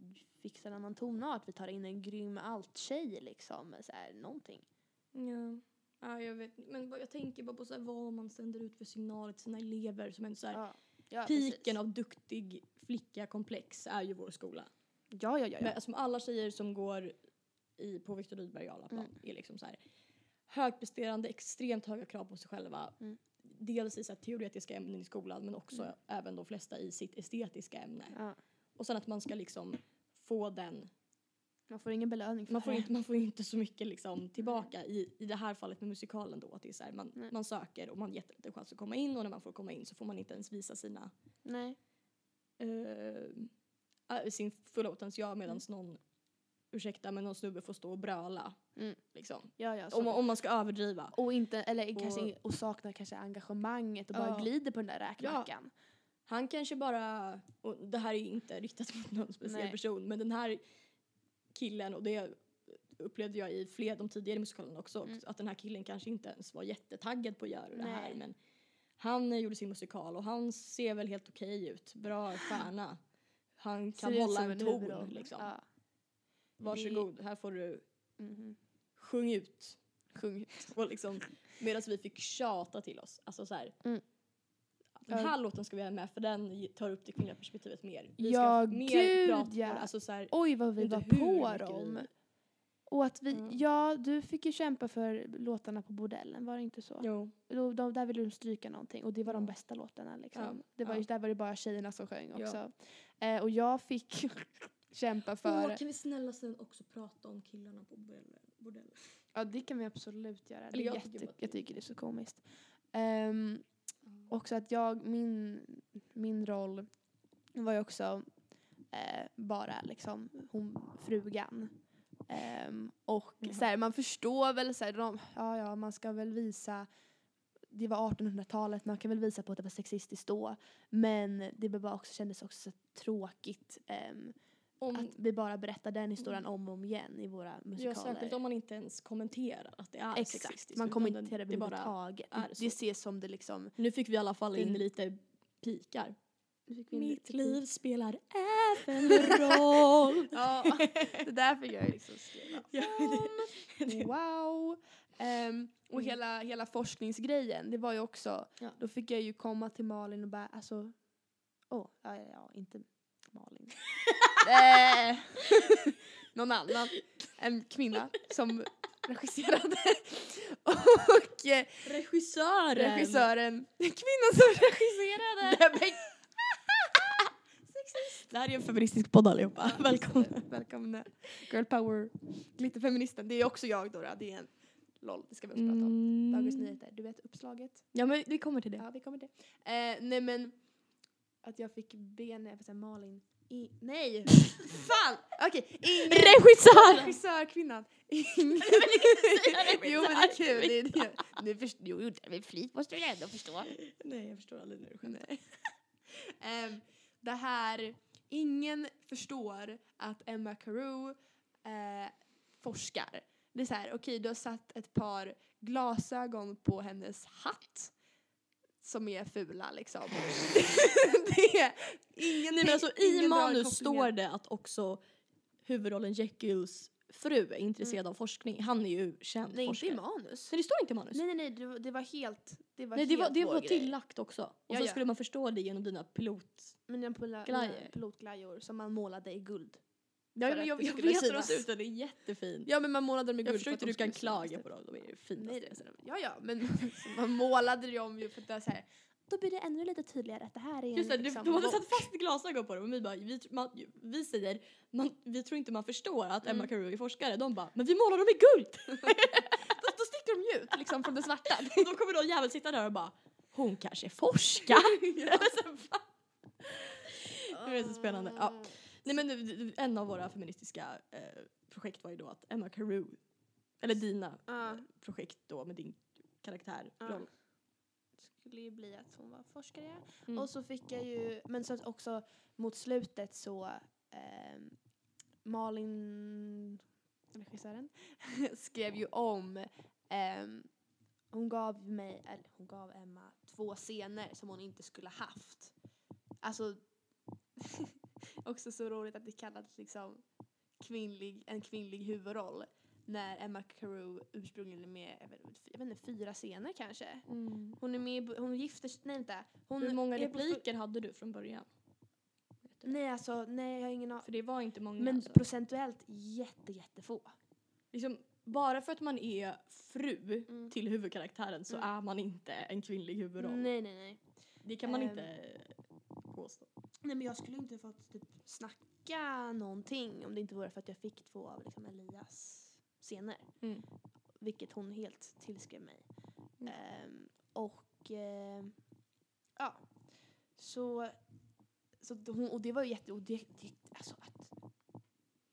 fixar en annan tonart. Vi tar in en grym allt-tjej liksom. Så här, någonting. Ja. ja, jag vet Men jag tänker bara på så här, vad man sänder ut för signaler till sina elever som en så här, Ja, ja piken precis. av duktig flicka-komplex är ju vår skola. Ja, ja, ja. Men alltså, alla tjejer som går i, på Viktor Rydberg Jarlaplan Mm. är liksom så här högpresterande, extremt höga krav på sig själva. Mm. Dels i så här, teoretiska ämnen i skolan men också Mm. även de flesta i sitt estetiska ämne. ja. Och sen att man ska liksom få den, Man får ingen belöning för man får det. inte, man får inte så mycket liksom tillbaka i, i det här fallet med musikalen då. Att det är så här, man, Nej. man söker och man ger en chans att komma in och när man får komma in så får man inte ens visa sina Nej. äh, sin potential medan någon, ursäkta men någon snubbe får stå och bröla. Mm. Liksom. Ja, ja. Om, man- om man ska överdriva. och inte, eller Och- kanske, och saknar kanske engagemanget och bara Ja. glider på den där räkmackan. Han kanske bara, och det här är inte riktat mot någon speciell Nej. person, men den här killen, och det upplevde jag i fler de tidigare musikalerna också, Mm. att den här killen kanske inte ens var jättetaggad på att göra det här. Nej. Men han eh, gjorde sin musikal och han ser väl helt okej ut. Bra stjärna. Han kan Ser ut hålla en ton liksom. Ja. Varsågod, här får du Mhm. sjung ut. Sjung. Och liksom, medan vi fick tjata till oss. Alltså så här. Mm. Den Ja. här låten ska vi ha med för den tar upp det kvinnliga perspektivet mer. Vi Ja, ska mer gud, prata ja. Alltså så här, Oj vad vi var på dem. vi- Och att vi, Ja. ja du fick ju kämpa för låtarna på bordellen, var det inte så? jo. Då, de, där ville de stryka någonting och det var de Ja. bästa låtarna liksom. Ja, Det var ja. ju, där var det bara tjejerna som sjöng Ja. också. Eh, och jag fick [LAUGHS] kämpa för, Åh, kan vi snälla sen också prata om killarna på bordellen? ja det kan vi absolut göra. Det är jag jätte, tycker jag tycker det är så komiskt. Ehm, också att jag, min, min roll var ju också eh, bara liksom hon, frugan. Ehm, och Mhm. så här, man förstår väl så här, de, ja ja man ska väl visa det var 1800-talet, man kan väl visa på att det var sexistiskt då. Men det bara också, kändes också så tråkigt ehm, Om, att vi bara berättar den historien om och om igen i våra ja, musikaler. särskilt om man inte ens kommenterar att det är Exakt, sexistiskt. man kommenterar det överhuvudtaget. Det, ses som det liksom... Nu fick vi i alla fall in Den- lite pikar. Mitt liv spelar [LAUGHS] även roll. Ja, det där fick jag liksom skriva Ja, om. [LAUGHS] Wow! Ehm, och Mm. hela, hela forskningsgrejen, det var ju också, Ja. då fick jag ju komma till Malin och bara, alltså, åh, ja, ja, ja, inte Malin. [LAUGHS] Eh, Någon annan, en kvinna som regisserade. och eh, Regissören! regissören, kvinnan som regisserade. Det här är en feministisk podd allihopa. Välkomna. Välkomna. Girl power. Glitterfeministen. Det är också jag då. Det är en LOL, det ska vi också prata om. Dagens Mm. Nyheter. Du vet uppslaget? Ja men vi kommer till det. Ja, vi kommer till det. Eh, nej men, att jag fick be när jag får säga Malin. I, nej! [LAUGHS] Fan! Okej, ingen Regissör! regissörkvinnan. [LAUGHS] Ingen. jo men det är kul. Det är det. Nu först, jo, jo, med flit måste du ändå förstå. Nej jag förstår aldrig när du skämtar. [LAUGHS] Ehm, det här, ingen förstår att Emma Carew eh, forskar. Det är så här, okej du har satt ett par glasögon på hennes hatt som är fula liksom. [LAUGHS] det är ingen, Nej men alltså i manus står det att också huvudrollen Jekylls fru är intresserad av forskning. Han är ju känd Mm. Nej inte forskare. i manus. Nej det står inte i manus. Nej nej nej, det var, det var helt, det var Nej, det helt var, det var tillagt också. Och Ja, så ja. skulle man förstå det genom dina pilot... Mina pilotglajjor som man målade i guld. Ja, men jag, jag vet hur de ser ut det är jättefint. Ja men man målade dem i jag guld förstår för inte att hur du kan klaga på dem, de är det finaste. Nej, det är ja, ja, men [LAUGHS] man målade dem ju för att det var så här. Då blir det ännu lite tydligare att det här är en Just det, du, liksom, de hade satt fast glasögon på dem och vi bara, vi, man, vi säger, man, vi tror inte man förstår att Emma Mm. Carew är forskare. De bara, men vi målar dem i guld! [LAUGHS] då, då sticker de ju ut liksom från det svarta. [LAUGHS] då kommer någon jävel sitta där och bara, hon kanske forskar. Ja. Det är så spännande. Ja. Nej men eh, en av våra feministiska eh, projekt var ju då att Emma Carew, eller dina Ja. projekt då med din karaktär. Roll. skulle ju bli att hon var forskare. Mm. Och så fick jag ju, men så att också mot slutet så ehm, Malin, regissören, [LAUGHS] skrev ju om, ehm, hon gav mig, eller hon gav Emma två scener som hon inte skulle haft. Alltså, [LAUGHS] [LAUGHS] också så roligt att det kallas liksom kvinnlig, en kvinnlig huvudroll. När Emma Carew ursprungligen är med, jag vet, jag vet inte, fyra scener kanske. Mm. Hon är med, hon gifter sig, nej vänta. Hon Hur många är på- repliker hade du från början? Du? Nej alltså, nej jag har ingen aning. För det var inte många. Men alltså. procentuellt jätte jättefå. liksom, bara för att man är fru Mm. till huvudkaraktären så Mm. är man inte en kvinnlig huvudroll. Nej nej nej. Det kan man Ehm. inte påstå. Nej men jag skulle inte fått typ snacka någonting om det inte vore för att jag fick två av liksom Elias scener. Mm. Vilket hon helt tillskrev mig. Mm. Ehm, och ehm, ja. Så, så hon, och det var ju jätte, och det, det, alltså att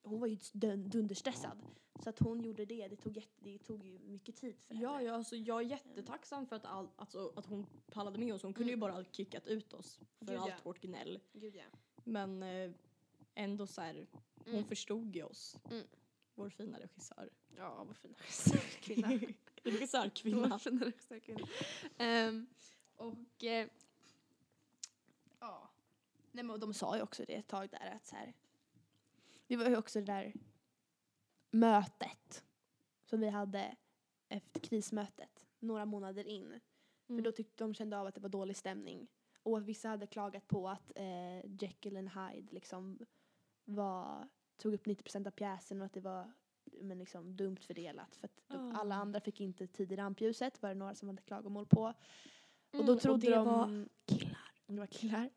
hon var ju dun- dunderstressad. Så att hon gjorde det, det tog, jätte, det tog ju mycket tid för Ja, henne. ja alltså, jag är jättetacksam för att, all, alltså, att hon pallade med oss. Hon kunde ju Mm. bara ha kickat ut oss för Gud, allt ja. vårt gnäll. Gud ja. Men eh, ändå så här, hon Mm. förstod ju oss. Mm. Vår fina regissör. Ja, vad fin kvinna. Regissörkvinna. Vad fin kvinna. Ehm, och eh, ja. Nej, men de sa ju också det ett tag där att så här. Det var ju också det där mötet som vi hade efter krismötet några månader in. För Mm. då tyckte de kände av att det var dålig stämning. Och att vissa hade klagat på att eh, Jekyll and Hyde liksom var, tog upp 90% av pjäsen och att det var men liksom dumt fördelat. För att de, Ah. alla andra fick inte tid i rampljuset var det några som hade klagomål på. och Mm, då trodde det de... var Killar. Det var killar.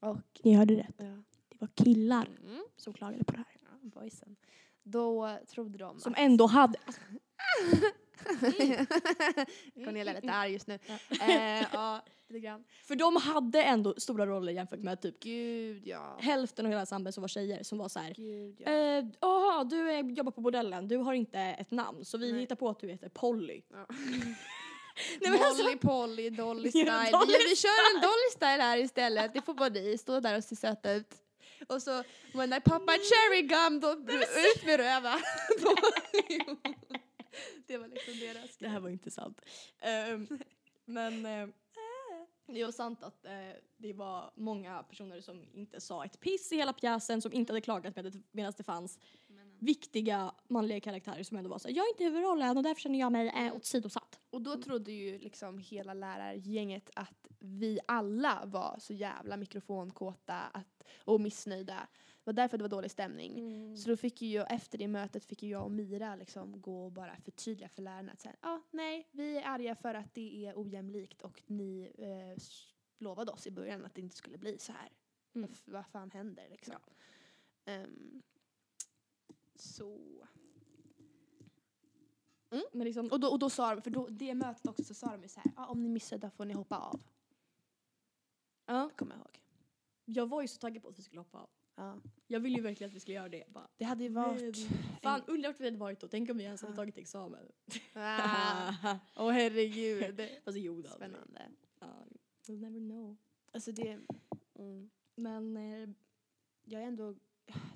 Och... Ni hörde rätt. Ja. Det var killar Mm. som klagade på det här. Ja, boysen. Då trodde de Som att... ändå hade... [LAUGHS] Cornelia är lite arg just nu. Ja. Eh, ja, lite grann. För de hade ändå stora roller jämfört med typ Gud ja. hälften av hela ensemblen som var tjejer som var så här. Gud ja. Eh, Jaha, du är, jobbar på bordellen, du har inte ett namn så vi Nej. hittar på att du heter Polly. Ja. [LAUGHS] Nej, alltså, Molly Polly, Dolly Ja, Style. Dolly vi, vi kör en Dolly Style här istället. Det får bara ni stå där och se söta ut. Och så when I pop my cherry gum, då ut med röva. [LAUGHS] det var liksom deras det här var inte sant. Ehm, men eh, det var sant att eh, det var många personer som inte sa ett piss i hela pjäsen, som inte hade klagat med det, medan det fanns viktiga manliga karaktärer som ändå var så här, jag är inte huvudrollen och därför känner jag mig eh, åsidosatt. Och då trodde ju liksom hela lärargänget att vi alla var så jävla mikrofonkåta att, och missnöjda. Det var därför det var dålig stämning. Mm. Så då fick ju jag, efter det mötet fick ju jag och Mira liksom gå och bara förtydliga för lärarna att säga, ja nej, vi är arga för att det är ojämlikt och ni eh, lovade oss i början att det inte skulle bli så här. Mm. Vad, fan händer liksom? Ehm, så. Men liksom, Och då, och då sa de, för då, det mötet också så sa de ju så här, ja om ni missar då får ni hoppa av. ja, Kommer jag ihåg. jag var ju så taggad på att vi skulle hoppa av. Ja. Jag ville ju verkligen att vi skulle göra det. Bara, Det hade ju varit... fan, undrar vart vi hade varit då. Tänk om vi ens hade tagit examen. Ah, Åh herregud. [LAUGHS] Fast jo, det hade vi. Spännande. Ja, we'll never know. Alltså det... Mm. Men eh, Jag är ändå...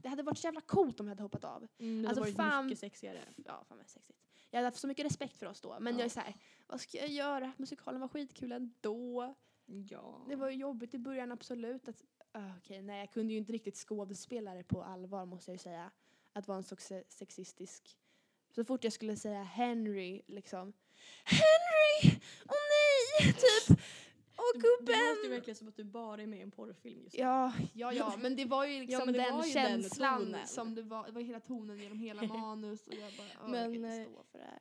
Det hade varit så jävla coolt om jag hade hoppat av. mm, det Alltså, hade varit fan- mycket sexigare. Ja, fan vad sexigt. Jag hade haft så mycket respekt för oss då. Men Ja. jag är så här, vad ska jag göra? Musikalen var skitkul ändå. Ja. Det var ju jobbigt i början, absolut. Att, ah, okej, nej, jag kunde ju inte riktigt skådespela det på allvar, måste jag ju säga. Att vara en så se- sexistisk... Så fort jag skulle säga Henry, liksom. Henry! Åh nej! [LAUGHS] Typ. Åh Det låter ju gubben! verkligen som att du bara är med i en porrfilm just nu. Ja, ja, ja, men det var ju liksom det den var ju den känslan tonen. som det var. Det var hela tonen genom hela [LAUGHS] manus och jag bara, Men, jag kan eh, inte stå för det här.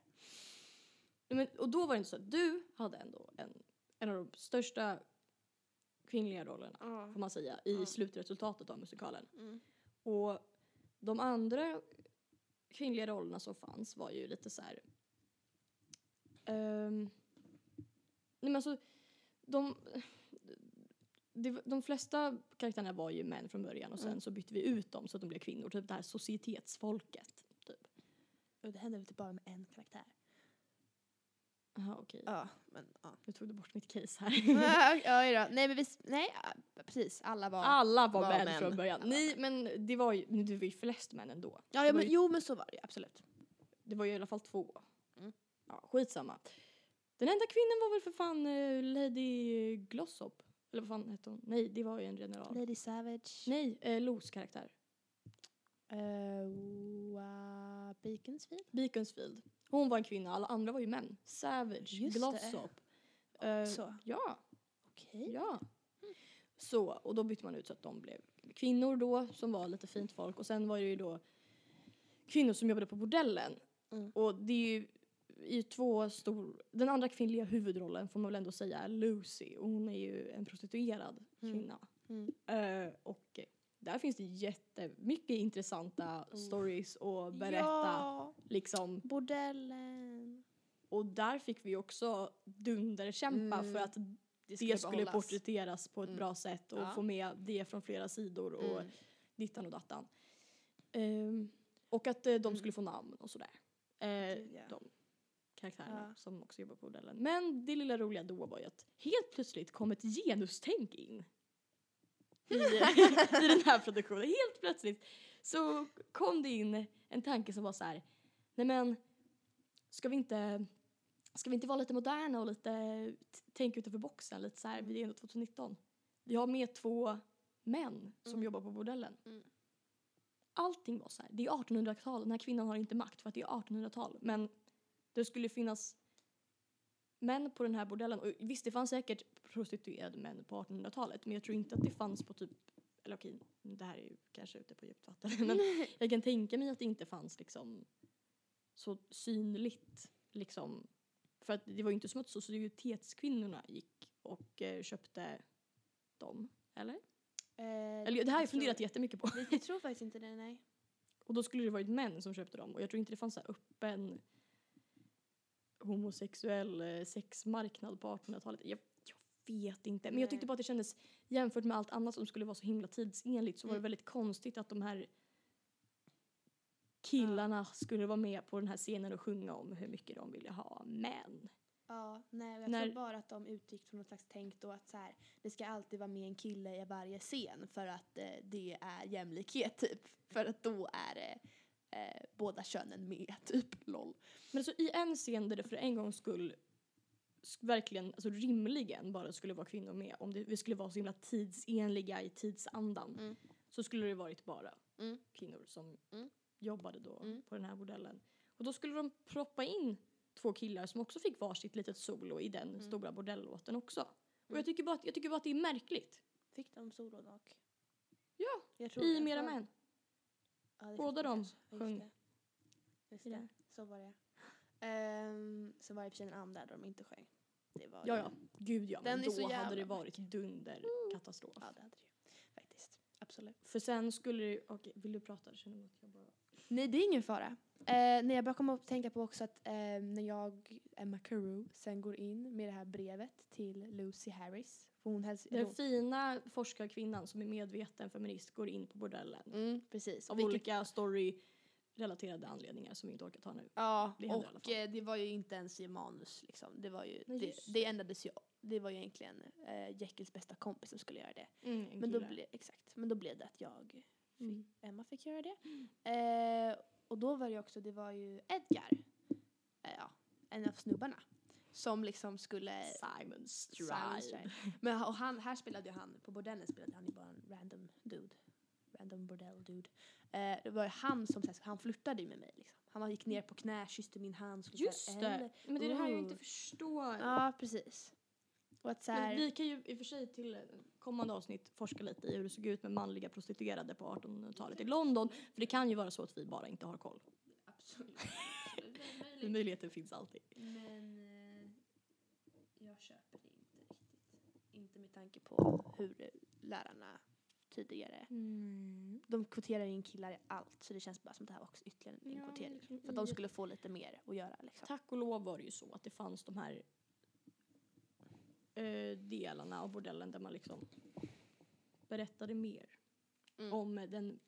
Men, och då var det inte så att du hade ändå en, en av de största kvinnliga rollerna, Ja. får man säga, i Ja. slutresultatet av musikalen. Mm. Och de andra kvinnliga rollerna som fanns var ju lite så här. ehm, nej men alltså, de, de flesta karaktärerna var ju män från början och sen Mm. så bytte vi ut dem så att de blev kvinnor. Typ det här societetsfolket. Typ. Och det hände väl typ bara med en karaktär. Jaha okej. Ja, men ja. Nu tog du bort mitt case här. [LAUGHS] ja, ja, nej men visst, nej precis, alla var. Alla var, Var män, män. från början. Alla Nej men det var ju, det var ju flest män ändå. ja, ja men, ju- jo men så var det ju, absolut. Det var ju i alla fall två. Mm. Ja, skitsamma. Den enda kvinnan var väl för fan eh, Lady Glossop. Eller vad fan hette hon? Nej, det var ju en general. Lady Savage. Nej, eh, Los karaktär. Uh, uh, Beaconsfield. Beaconsfield. Hon var en kvinna, alla andra var ju män. Savage, Just det. Glossop. Eh, Så. ja, Okej. ja. Så, och då bytte man ut så att de blev kvinnor då, som var lite fint folk. Och sen var det ju då kvinnor som jobbade på bordellen. Mm. Och det är ju i två stor... Den andra kvinnliga huvudrollen får man väl ändå säga är Lucy. Och hon är ju en prostituerad Mm. kvinna. Mm. Eh, och där finns det jättemycket intressanta Oh. stories att berätta. Ja, Liksom. bordellen. Och där fick vi också dunderkämpa Mm. för att Det det skulle porträtteras på ett Mm. bra sätt och Ja. få med det från flera sidor och Mm. dittan och dattan. Ehm, och att eh, de Mm. skulle få namn och sådär. Eh, ja. De karaktärerna Ja. som också jobbar på modellen. Men det lilla roliga då var ju att helt plötsligt kom ett genustänk in. I, I [LAUGHS] den här produktionen. Helt plötsligt så kom det in en tanke som var så här. Nej men, ska vi inte Ska vi inte vara lite moderna och lite tänka utanför boxen? Lite så här, vi är ändå 2019. Vi har med två män som Mm. jobbar på bordellen. Mm. Allting var så här. Det är 1800-tal. Den här kvinnan har inte makt för att det är 1800-tal. Men det skulle finnas män på den här bordellen. Och visst, det fanns säkert prostituerade män på 1800-talet. Men jag tror inte att det fanns på typ, eller okej, det här är ju kanske ute på djupt vatten. [LAUGHS] Men [LAUGHS] jag kan tänka mig att det inte fanns liksom så synligt liksom. För att det var ju inte som att societetskvinnorna gick och eh, köpte dem. Eller? Eh, Eller det här har jag funderat tror, jättemycket på. jag, tror faktiskt inte det, nej. Och då skulle det varit män som köpte dem. Och jag tror inte det fanns så öppen homosexuell eh, sexmarknad på 1800-talet. Jag, jag vet inte. Men jag tyckte bara att det kändes, jämfört med allt annat som skulle vara så himla tidsenligt, så var det Mm. väldigt konstigt att de här killarna skulle vara med på den här scenen och sjunga om hur mycket de ville ha män. Ja, nej, jag När- tror bara att de utgick från något slags tänk då att så här, det ska alltid vara med en kille i varje scen för att eh, det är jämlikhet typ. För att då är det eh, båda könen med [LAUGHS] typ, LOL. Men alltså i en scen där det för en gångs skull sk- verkligen, alltså rimligen bara skulle vara kvinnor med, om det, vi skulle vara så himla tidsenliga i tidsandan, Mm. så skulle det varit bara Mm. kvinnor som Mm. jobbade då Mm. på den här modellen. Och då skulle de proppa in två killar som också fick varsitt litet solo i den Mm. stora bordellåten också. Och Mm. jag tycker, bara att, jag tycker bara att det är märkligt. Fick de solo dock? Ja, Jag tror I Mera Män. Ja, Båda de kanske. Just sjöng det. Just det. Så var det. Um, så var det i och för sig en andra där de inte sjöng. Det var Ja, ja. Gud ja. Den Men då hade det varit dunderkatastrof. Ja, det hade det ju. Faktiskt. Absolut. För sen skulle det Okej, vill du prata? Jag känner att jag bara... Nej, det är ingen fara. Eh, nej, jag bara kom att tänka på också att eh, när jag, Emma Carew, sen går in med det här brevet till Lucy Harris. För hon hälsar... Den hon- fina forskarkvinnan som är medveten feminist går in på bordellen. Mm, precis. Av Vilket- olika story-relaterade anledningar som vi inte orkar ta nu. Ja, Det och eh, det var ju inte ens i manus liksom. Det var ju, Nej, det, det ändrades ju. Det var ju egentligen eh, Jekylls bästa kompis som skulle göra det. Mm, Men då, blev, exakt, men då blev det att jag, mm. Emma fick göra det. Eh, och då var det också, det var ju Edgar, eh, ja, en av snubbarna, som liksom skulle... Simon Simon Stride. Men och han, här spelade ju han, på bordellen spelade han ju bara en random dude. Random bordell dude. Eh, det var ju han som, så här, han flörtade ju med mig liksom. Han gick ner på knä, kysste min hand. skulle Just det! "Eller?" Men det är det här jag inte Ooh. förstår. Ja, precis. Och att så här, Men vi kan ju i och för sig till kommande avsnitt forska lite i hur det såg ut med manliga prostituerade på 1800-talet i London. För det kan ju vara så att vi bara inte har koll. Absolut. [LAUGHS] Möjligheten finns alltid. Men eh, jag köper det inte riktigt. Inte med tanke på hur lärarna tidigare, Mm. de kvoterar in killar i allt så det känns bara som att det här var också ytterligare en Ja, verkligen. För att de skulle få lite mer att göra liksom. Tack och lov var det ju så att det fanns de här eh, delarna av bordellen där man liksom berättade mer Mm. om den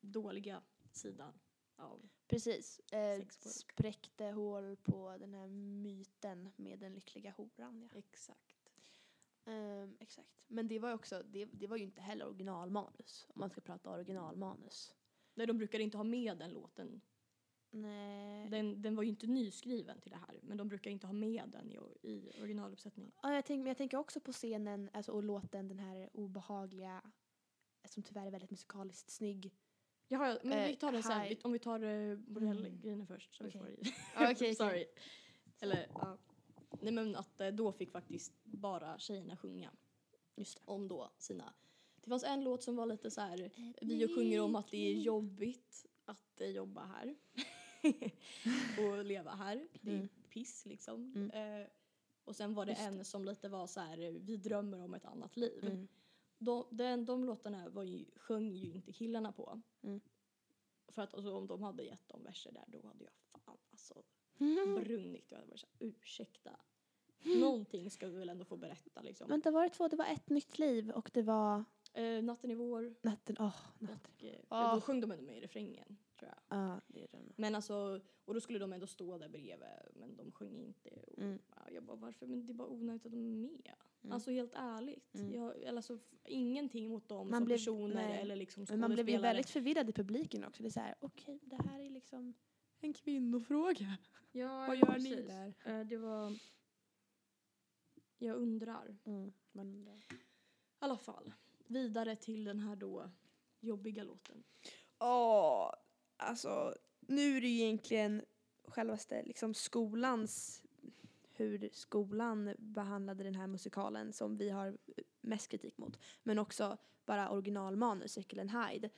dåliga sidan av Precis. Eh, spräckte hål på den här myten med den lyckliga horan. Ja. exakt. Ehm, exakt. Men det var ju också, det, det var ju inte heller originalmanus. Om man ska prata originalmanus. Nej, de brukar inte ha med den låten. Nej. Den, den var ju inte nyskriven till det här, men de brukar inte ha med den i, i originaluppsättningen. Ja, jag, tänk, men jag tänker också på scenen alltså, och låten, den här obehagliga, som tyvärr är väldigt musikaliskt snygg. Jaha, men Eh, vi tar den sen. Vi- Om vi tar uh, bordellgrejerna först. Så Okej. vi får i. Ja, okej, [LAUGHS] okej. Sorry. Eller, ja. Nej men att eh, då fick faktiskt bara tjejerna sjunga Just det. om då sina. Det fanns en låt som var lite så här. Vi sjunger om att det är jobbigt att eh, jobba här. [LAUGHS] [LAUGHS] och leva här. Det är Mm. piss liksom. Mm. Eh, och sen var det Just en som lite var så här. Vi drömmer om ett annat liv. Mm. De, den, de låtarna var ju, sjöng ju inte killarna på. Mm. För att alltså, om de hade gett dem verser där då hade jag fan alltså [LAUGHS] brunnit. Jag hade varit såhär, ursäkta. Någonting ska vi väl ändå få berätta liksom. Vänta, var det två? Det var ett nytt liv och det var Eh, natten i vår. natten, åh, natten. Och, eh, Ah. Då sjöng de ändå med i refrängen tror jag. Ja, det är den. Men alltså, och då skulle de ändå stå där bredvid men de sjöng inte. Och, Mm. ja, jag bara varför? Men det är bara onödigt att de är med. Mm. Alltså helt ärligt. Mm. Jag, eller alltså, ingenting mot dem Man som blev- personer nej. eller liksom Men man blev ju väldigt förvirrad i publiken också. Det är så här, okej, det här är liksom en kvinnofråga. Ja, [LAUGHS] Vad gör ni precis. där? Eh, det var... Jag undrar. Mm, man undrar. I alla fall. Vidare till den här då jobbiga låten. Åh, alltså nu är det ju egentligen självaste liksom skolans, hur skolan behandlade den här musikalen som vi har mest kritik mot. Men också bara originalmanus, Jekyll and Hyde.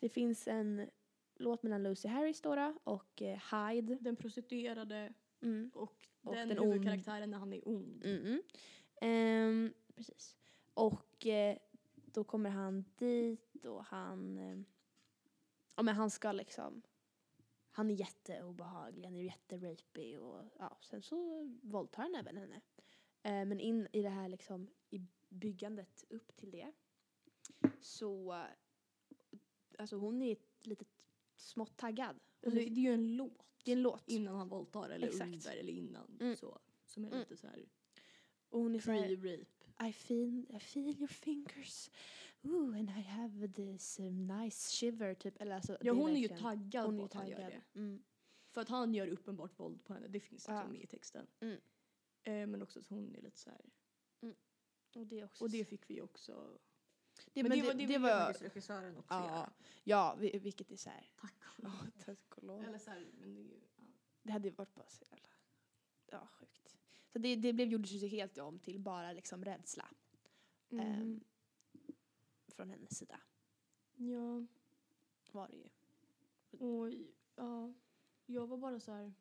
Det finns en låt mellan Lucy Harris då, och eh, Hyde. Den prostituerade Mm. och, Och den, den huvudkaraktären när han är ond. Mm. Ehm, precis. Och eh, då kommer han dit och han... Eh, ja men han ska liksom... Han är jätteobehaglig, han är jätterapig och ja, sen så våldtar han även henne. Eh, men in i det här liksom, i byggandet upp till det så... Alltså hon är lite smått taggad. Och det, det är ju en låt. Det är en låt. Innan han våldtar eller Exakt. under eller innan. Mm. Så, som är Mm. lite så här Och hon är pre-rape. I feel, I feel your fingers. Ooh, and I have this um, nice shiver. Typ. Eller alltså, Ja det hon är ju taggad hon är på ju att han gör taggad. det. Mm. För att han gör uppenbart våld på henne. Det finns liksom Ja. med i texten. Mm. Eh, men också att hon är lite så här. Och det också... Och det fick vi också. det, men men det, var, det, det vill var... regissören också Ja, göra. ja, vi- vilket är så här... Tack och lov. Ja, tack och lov. Eller så här, men det ju, ja. Det hade ju varit bara så jävla... Ja, sjukt. Så det, det blev, gjordes ju helt om till bara liksom rädsla Mm. ehm, från hennes sida. Ja, Var det ju. och ja, jag var bara så här.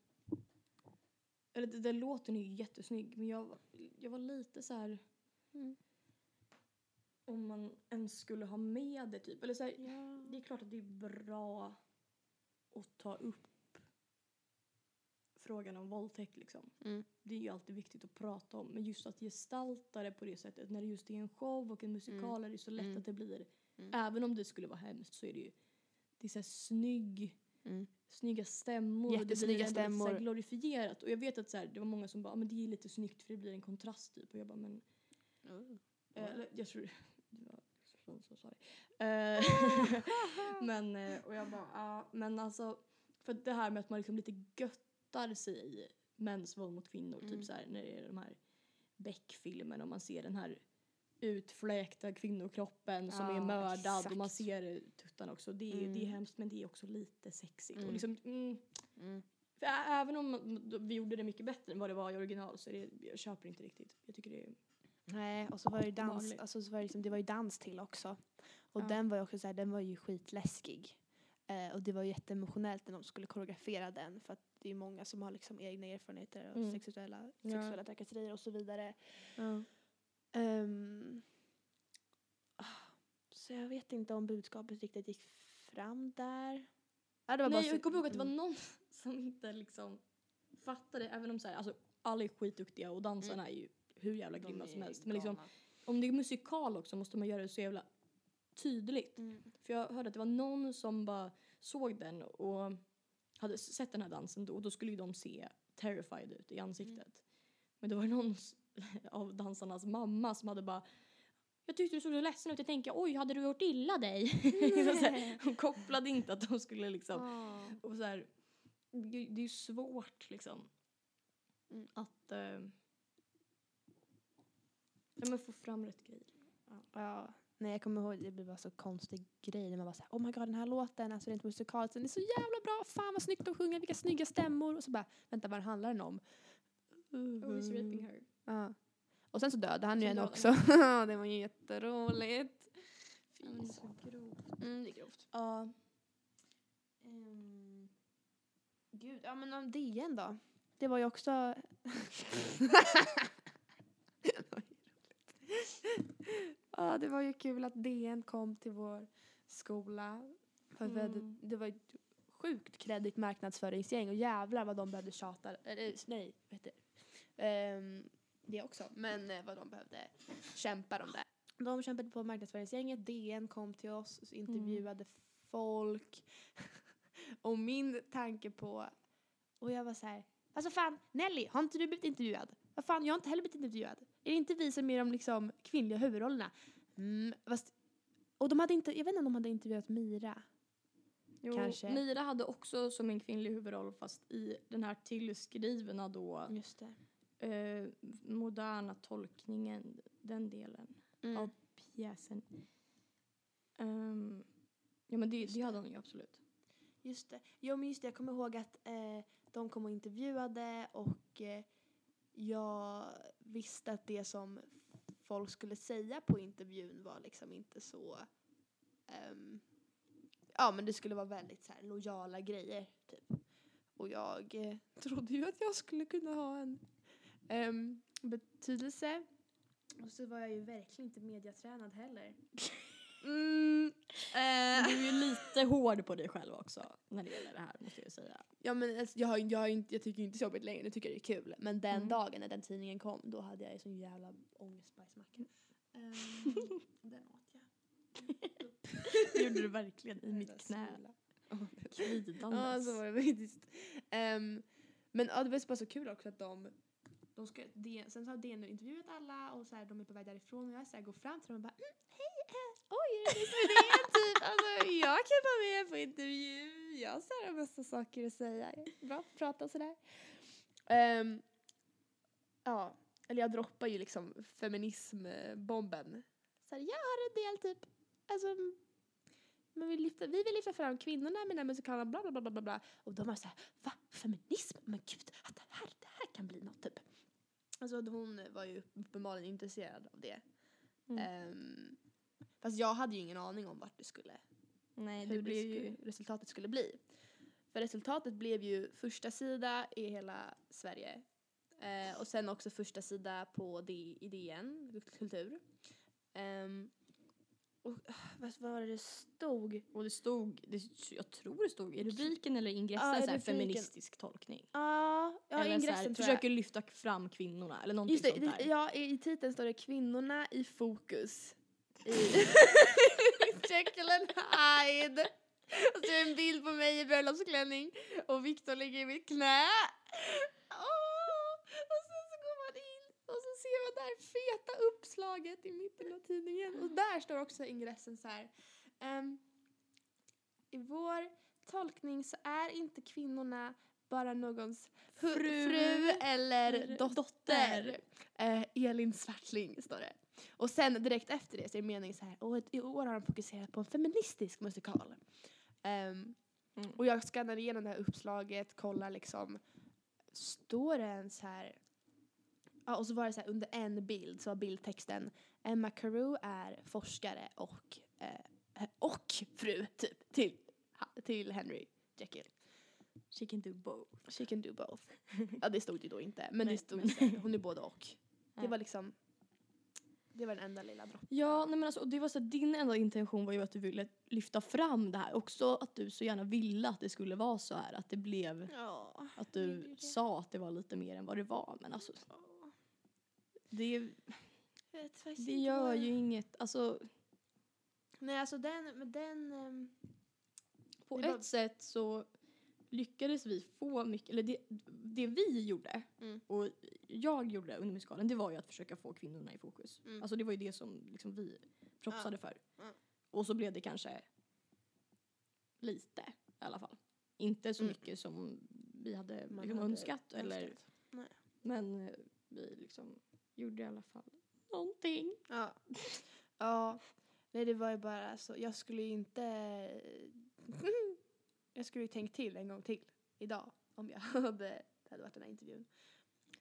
Eller det- den låten är ju jättesnygg men jag, var- jag var lite så här. Mm. Om man ens skulle ha med det typ. Eller så här, Ja. det är klart att det är bra att ta upp frågan om våldtäkt liksom. Mm. Det är ju alltid viktigt att prata om. Men just att gestalta det på det sättet när det just är en show och en musikal är det så lätt Mm. att det blir. Mm. Även om det skulle vara hemskt så är det ju det är så här snygg, Mm. snygga stämmor. Jättesnygga det blir lite så stämmor. här glorifierat. Och jag vet att så här, det var många som bara, "Ah, men det är lite snyggt för det blir en kontrast typ. Och jag bara, men Eh, eller, jag tror [LAUGHS] det var så, så sorry. Eh, [LAUGHS] men, eh, och jag bara, ja, men alltså, för det här med att man liksom lite göttar sig i mäns våld mot kvinnor, Mm. typ så här när det är de här Beck-filmerna och man ser den här utfläkta kvinnokroppen som Ja, är mördad och man exakt. ser tuttarna också. Det är, det är Mm. hemskt men det är också lite sexigt. Och Mm. liksom, mm, Mm. även om vi gjorde det mycket bättre än vad det var i original så det, jag köper inte riktigt. Jag tycker det är Nej, och så var det dans, Vanligt. alltså så var det, liksom, det var ju dans till också. Och Ja. den var ju också så här, den var ju skitläskig. Eh, och det var ju jätteemotionellt när de skulle koreografera den för att det är många som har liksom egna erfarenheter av Mm. sexuella, Ja. sexuella trakasserier och så vidare. Ja. Ah, så jag vet inte om budskapet riktigt gick fram där. Ja, det var Nej, så- jag kommer ihåg att det var mm. någon [LAUGHS] som inte liksom fattade, även om så här, alltså alla är skitduktiga och dansarna är ju hur jävla grymma som helst. Men liksom, om det är musikal också måste man göra det så jävla tydligt. Mm. För jag hörde att det var någon som bara såg den och hade sett den här dansen då då skulle ju de se terrified ut i ansiktet. Men det var någon s- [LAUGHS] av dansarnas mamma som hade bara jag tyckte du såg så ledsen ut, jag tänkte oj hade du gjort illa dig? [LAUGHS] Här, Hon kopplade inte att de skulle liksom och så här, det, det är ju svårt liksom Mm. att eh, ja, men få fram rätt grejer. Ja. Nej jag kommer ihåg, det blev bara så konstig grej när man var såhär oh my god den här låten, alltså rent musikaliskt, den är så jävla bra, fan vad snyggt de sjunger, vilka snygga stämmor och så bara vänta vad handlar den om? Oh, he's raping her. Ja. Och sen så dödade han ju en också. [LAUGHS] det var ju jätteroligt. Det är så grovt. Mm, det är grovt. Ja. Ehm, gud, ja men om DN då? Det var ju också... [LAUGHS] [LAUGHS] Det var ju roligt. [LAUGHS] ja, det var ju kul att DN kom till vår skola. För vi hade, Mm. det var ett sjukt kreddigt marknadsföringsgäng och jävlar vad de behövde tjata, eller nej, vad heter det? Ehm, det också, men eh, vad de behövde kämpa om det. De kämpade på marknadsföringsgänget, DN kom till oss och intervjuade folk. [LAUGHS] och min tanke på, och jag var så här, alltså fan Nelly, har inte du blivit intervjuad? Vad fan, jag har inte heller blivit intervjuad. Är det inte vi som är de liksom kvinnliga huvudrollerna? Mm, fast, och de hade inte, jag vet inte om de hade intervjuat Mira. Jo, Kanske. Mira hade också som en kvinnlig huvudroll fast i den här tillskrivna då Just det. eh, moderna tolkningen, den delen Mm. av pjäsen. Ehm, ja men det det. hade hon ju absolut. Just det. Jo men just det, jag kommer ihåg att eh, de kom och intervjuade och eh, jag visste att det som folk skulle säga på intervjun var liksom inte så um, ja men det skulle vara väldigt så här lojala grejer typ. Och jag eh, trodde ju att jag skulle kunna ha en um, betydelse. Och så var jag ju verkligen inte mediatränad heller. Mm, eh. Du är lite hård på dig själv också när det gäller det här måste jag säga. Ja men alltså, jag, har, jag, har inte, jag tycker inte så jobbigt längre, nu tycker jag det är kul. Men den Mm. dagen när den tidningen kom, då hade jag ju sån jävla ångestbajsmacka. Um, [LAUGHS] den åt jag. Det gjorde du verkligen i mitt knä. Kvidandes. Ja, så var det faktiskt. Ehm, men ja, det var bara så kul också att de, de ska, DN, sen så har DN intervjuat alla och så här, de är på väg därifrån och jag så här, går fram till dem och bara mm, hej, äh, oj är det ni är typ? Alltså jag kan vara med på intervju, jag har så här massa saker att säga. Bra att prata och sådär. Um, ehm, ja, eller jag droppar ju liksom feminismbomben. Så här, jag har en del typ, alltså men vi, lyfter, vi vill lyfta fram kvinnorna med den här musikalen, bla bla bla bla bla, bla. Och de var så här, va? Feminism? Men gud, att det, här, det här kan bli något typ. Alltså hon var ju uppenbarligen intresserad av det. Mm. Ehm, fast jag hade ju ingen aning om vart det skulle, Nej, hur det blev ju... skulle, resultatet skulle bli. För resultatet blev ju första sida i hela Sverige. Eh, och sen också första sida på D, i DN, Kultur. Ehm, och ah, vad var det det stod? Och det stod, det, jag tror det stod i rubriken eller ingressen Ja, så här, feministisk tolkning. Ja, ja eller så här, ingressen tror jag. försöker lyfta fram kvinnorna eller någonting Just det, sånt där. ja i, titeln står det kvinnorna i fokus. I [LAUGHS] Jekyll and Hyde. Och så är en bild på mig i bröllopsklänning och Viktor ligger i mitt knä. Åh! Och sen så går man in och det här feta uppslaget i mitten av tidningen. Och där står också ingressen så här. ehm, I vår tolkning så är inte kvinnorna bara någons Fru. fru eller dotter. dotter. Eh, Elin Svartling står det. Och sen direkt efter det så är meningen så här. Och i år har de fokuserat på en feministisk musikal. Ehm, Mm. Och jag skannar igenom det här uppslaget, kollar liksom. Står det ens här. Ja, och så var det så här under en bild så var bildtexten Emma Carew är forskare och, eh, och fru typ till, till Henry Jekyll. She can do both. She can do both. Ja det stod ju då inte men Nej, det stod här, hon är både och. Det var liksom det var den enda lilla droppen. Ja, nej men alltså, och det var så att din enda intention var ju att du ville lyfta fram det här. Också att du så gärna ville att det skulle vara så här. Att det blev, Ja. att det du gjorde det. sa att det var lite mer än vad det var. Men alltså, det, det gör ju inget, alltså Nej alltså den, den... ehm, på ett var- sätt så lyckades vi få mycket, eller det, det vi gjorde Mm. och jag gjorde under musikalen det var ju att försöka få kvinnorna i fokus. Mm. Alltså det var ju det som liksom vi propsade för. Ja. Och så blev det kanske lite i alla fall. Inte så Mm. mycket som vi hade liksom hade önskat, eller önskat. Nej. men eh, vi liksom gjorde i alla fall någonting. Ja. ja. Nej det var ju bara så, jag skulle ju inte... [LAUGHS] jag skulle ju tänkt till en gång till idag om jag [LAUGHS] hade, det hade varit den här intervjun.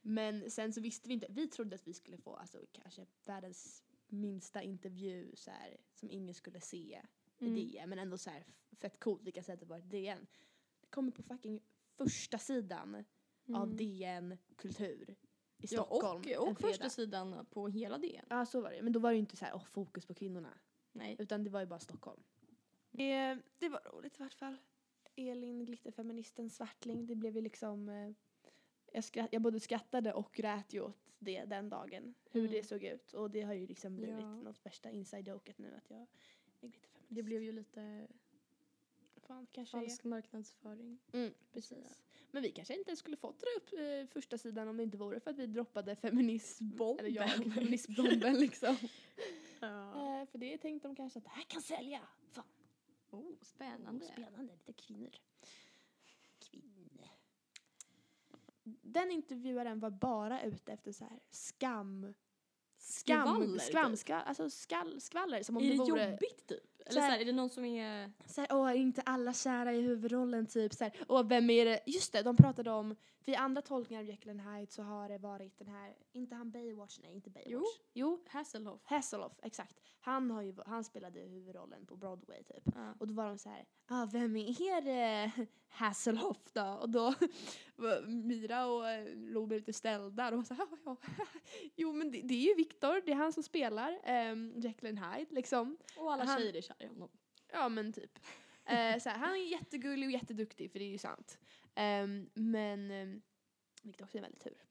Men sen så visste vi inte, vi trodde att vi skulle få alltså kanske världens minsta intervju så här, som ingen skulle se i Mm. DN men ändå så här fett coolt vilka sätt det var DN. Det kommer på fucking första sidan av Mm. DN Kultur i Ja, Stockholm och, en och fredag. första sidan på hela DN. Ja så var det, men då var det ju inte så här, åh, fokus på kvinnorna. Nej. Utan det var ju bara Stockholm. Det, det var roligt i vart fall. Elin, glitterfeministen, svartling. Det blev ju liksom... Eh, jag, skratt, jag både skrattade och grät ju åt det den dagen. Hur Mm. det såg ut. Och det har ju liksom blivit Ja. något värsta inside-joket nu att jag är glitterfeminist. Det blev ju lite Fan, kanske falsk marknadsföring. är. Mm, precis. Men vi kanske inte skulle fått dra upp eh, första sidan om det inte vore för att vi droppade feminism. Bomben. Eller jag, [LAUGHS] feministbomben liksom. [LAUGHS] Ja. Eh, för det tänkte de kanske att det här kan sälja. Fan. Oh, spännande. Spännande, lite kvinnor. Kvinnor. Den intervjuaren var bara ute efter så här skam. Skam, Skvaller, skam, typ. skall, alltså skall, skvaller som om Är det, det vore jobbigt typ? Eller Så här- så här, är det någon som är... så här, åh, är inte alla kära i huvudrollen typ så här, åh, vem är det? Just det, de pratade om, för i andra tolkningar av Jekyll Hyde så har det varit den här, inte han Baywatch, nej inte Baywatch. Jo. Jo, Hasselhoff? Hasselhoff, exakt. Han, har ju, han spelade huvudrollen på Broadway typ. Ja. Och då var de så här, ah, vem är eh, [LAUGHS] Hasselhoff då? Och då Mira och eh, Lo blev lite ställda. De var så här, "Ja, [LAUGHS] ja. jo men det, det är ju Victor, det är han som spelar um, and Hyde liksom. Och alla Han- tjejer är kära i honom. Ja men typ. Eh, så här, han är jättegullig och jätteduktig för det är ju sant. Ehm, men, um, vilket också är väldigt tur.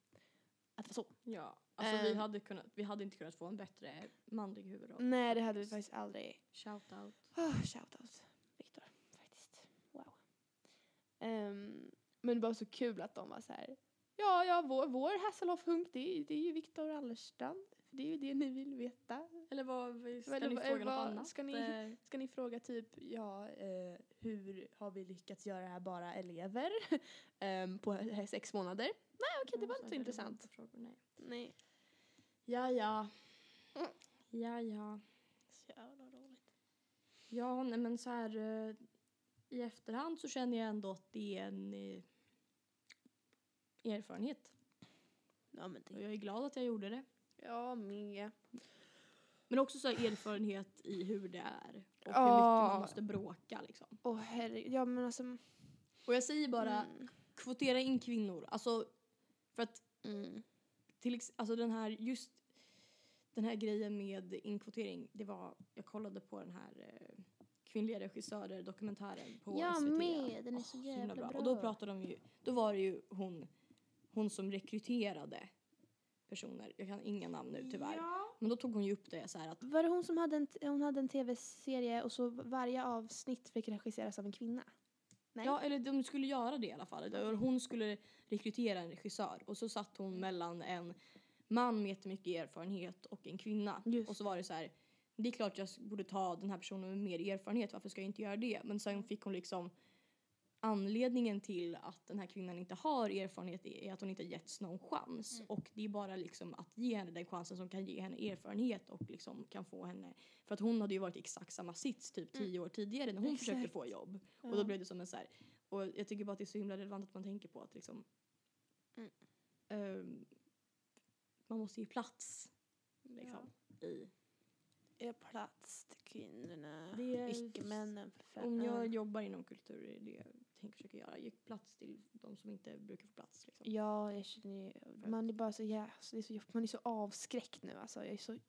Att det var så. Ja. Alltså vi Ehm. hade, kunnat, vi hade inte kunnat få en bättre manlig huvudroll. Nej det hade vi faktiskt aldrig. Shout out. Oh, shoutout Victor, faktiskt. Wow. Ehm, men det var så kul att de var så här. Ja, ja, vår, vår Hasselhoff-hunk det, är- det är ju Viktor Allerstrand. Det är ju det ni vill veta. Eller vad, ska Eller ni vad- fråga något vad- annat? ska ni- Eh, Ska ni fråga typ, ja, eh, hur har vi lyckats göra det här bara elever [LAUGHS] Ehm, på [LAUGHS] sex månader? Nej, okej, det ja, var inte så intressant. Frågor, nej. Nej. Ja, ja. Mm. Ja, ja. Så jävla roligt. Ja, nej men så här eh, i efterhand så känner jag ändå att det är en eh, erfarenhet. Ja, men Och det, jag är glad att jag gjorde det. ja, med. Men också så här erfarenhet i hur det är. Och hur Ja. mycket man måste bråka liksom. Åh herregud, ja men alltså. Och jag säger bara, Mm. kvotera in kvinnor. Alltså, för att Mm. till ex- alltså den här, just den här grejen med inkvotering, det var, jag kollade på den här eh, kvinnliga regissörer dokumentären på Jag SVT. med, den är Åh, så jävla bra. Och då pratade de ju, då var det ju hon, hon som rekryterade personer, jag kan inga namn nu tyvärr. Ja. Men då tog hon ju upp det så att Var det hon som hade en, hon hade en tv-serie och så varje avsnitt fick regisseras av en kvinna? Nej? Ja, eller de skulle göra det i alla fall. Hon skulle rekrytera en regissör och så satt hon mellan en man med jättemycket erfarenhet och en kvinna. Just. Och så var det så här, det är klart jag borde ta den här personen med mer erfarenhet, varför ska jag inte göra det? Men sen fick hon liksom anledningen till att den här kvinnan inte har erfarenhet är att hon inte getts någon chans. Mm. Och det är bara liksom att ge henne den chansen som kan ge henne erfarenhet och liksom kan få henne, för att hon hade ju varit i exakt samma sits typ tio år tidigare när hon försökte Exakt. få jobb. Ja. Och då blev det som en så här, och jag tycker bara att det är så himla relevant att man tänker på att liksom Mm. ehm, man måste ge plats liksom, i Ge plats till kvinnorna. Är- Icke-männen. Om jag Ja. jobbar inom kultur är det jag tänker försöka göra. Ge plats till de som inte brukar få plats. Liksom. Ja, jag känner ju, man är bara så, ja, så det är så, man är så avskräckt nu alltså. Jag är så,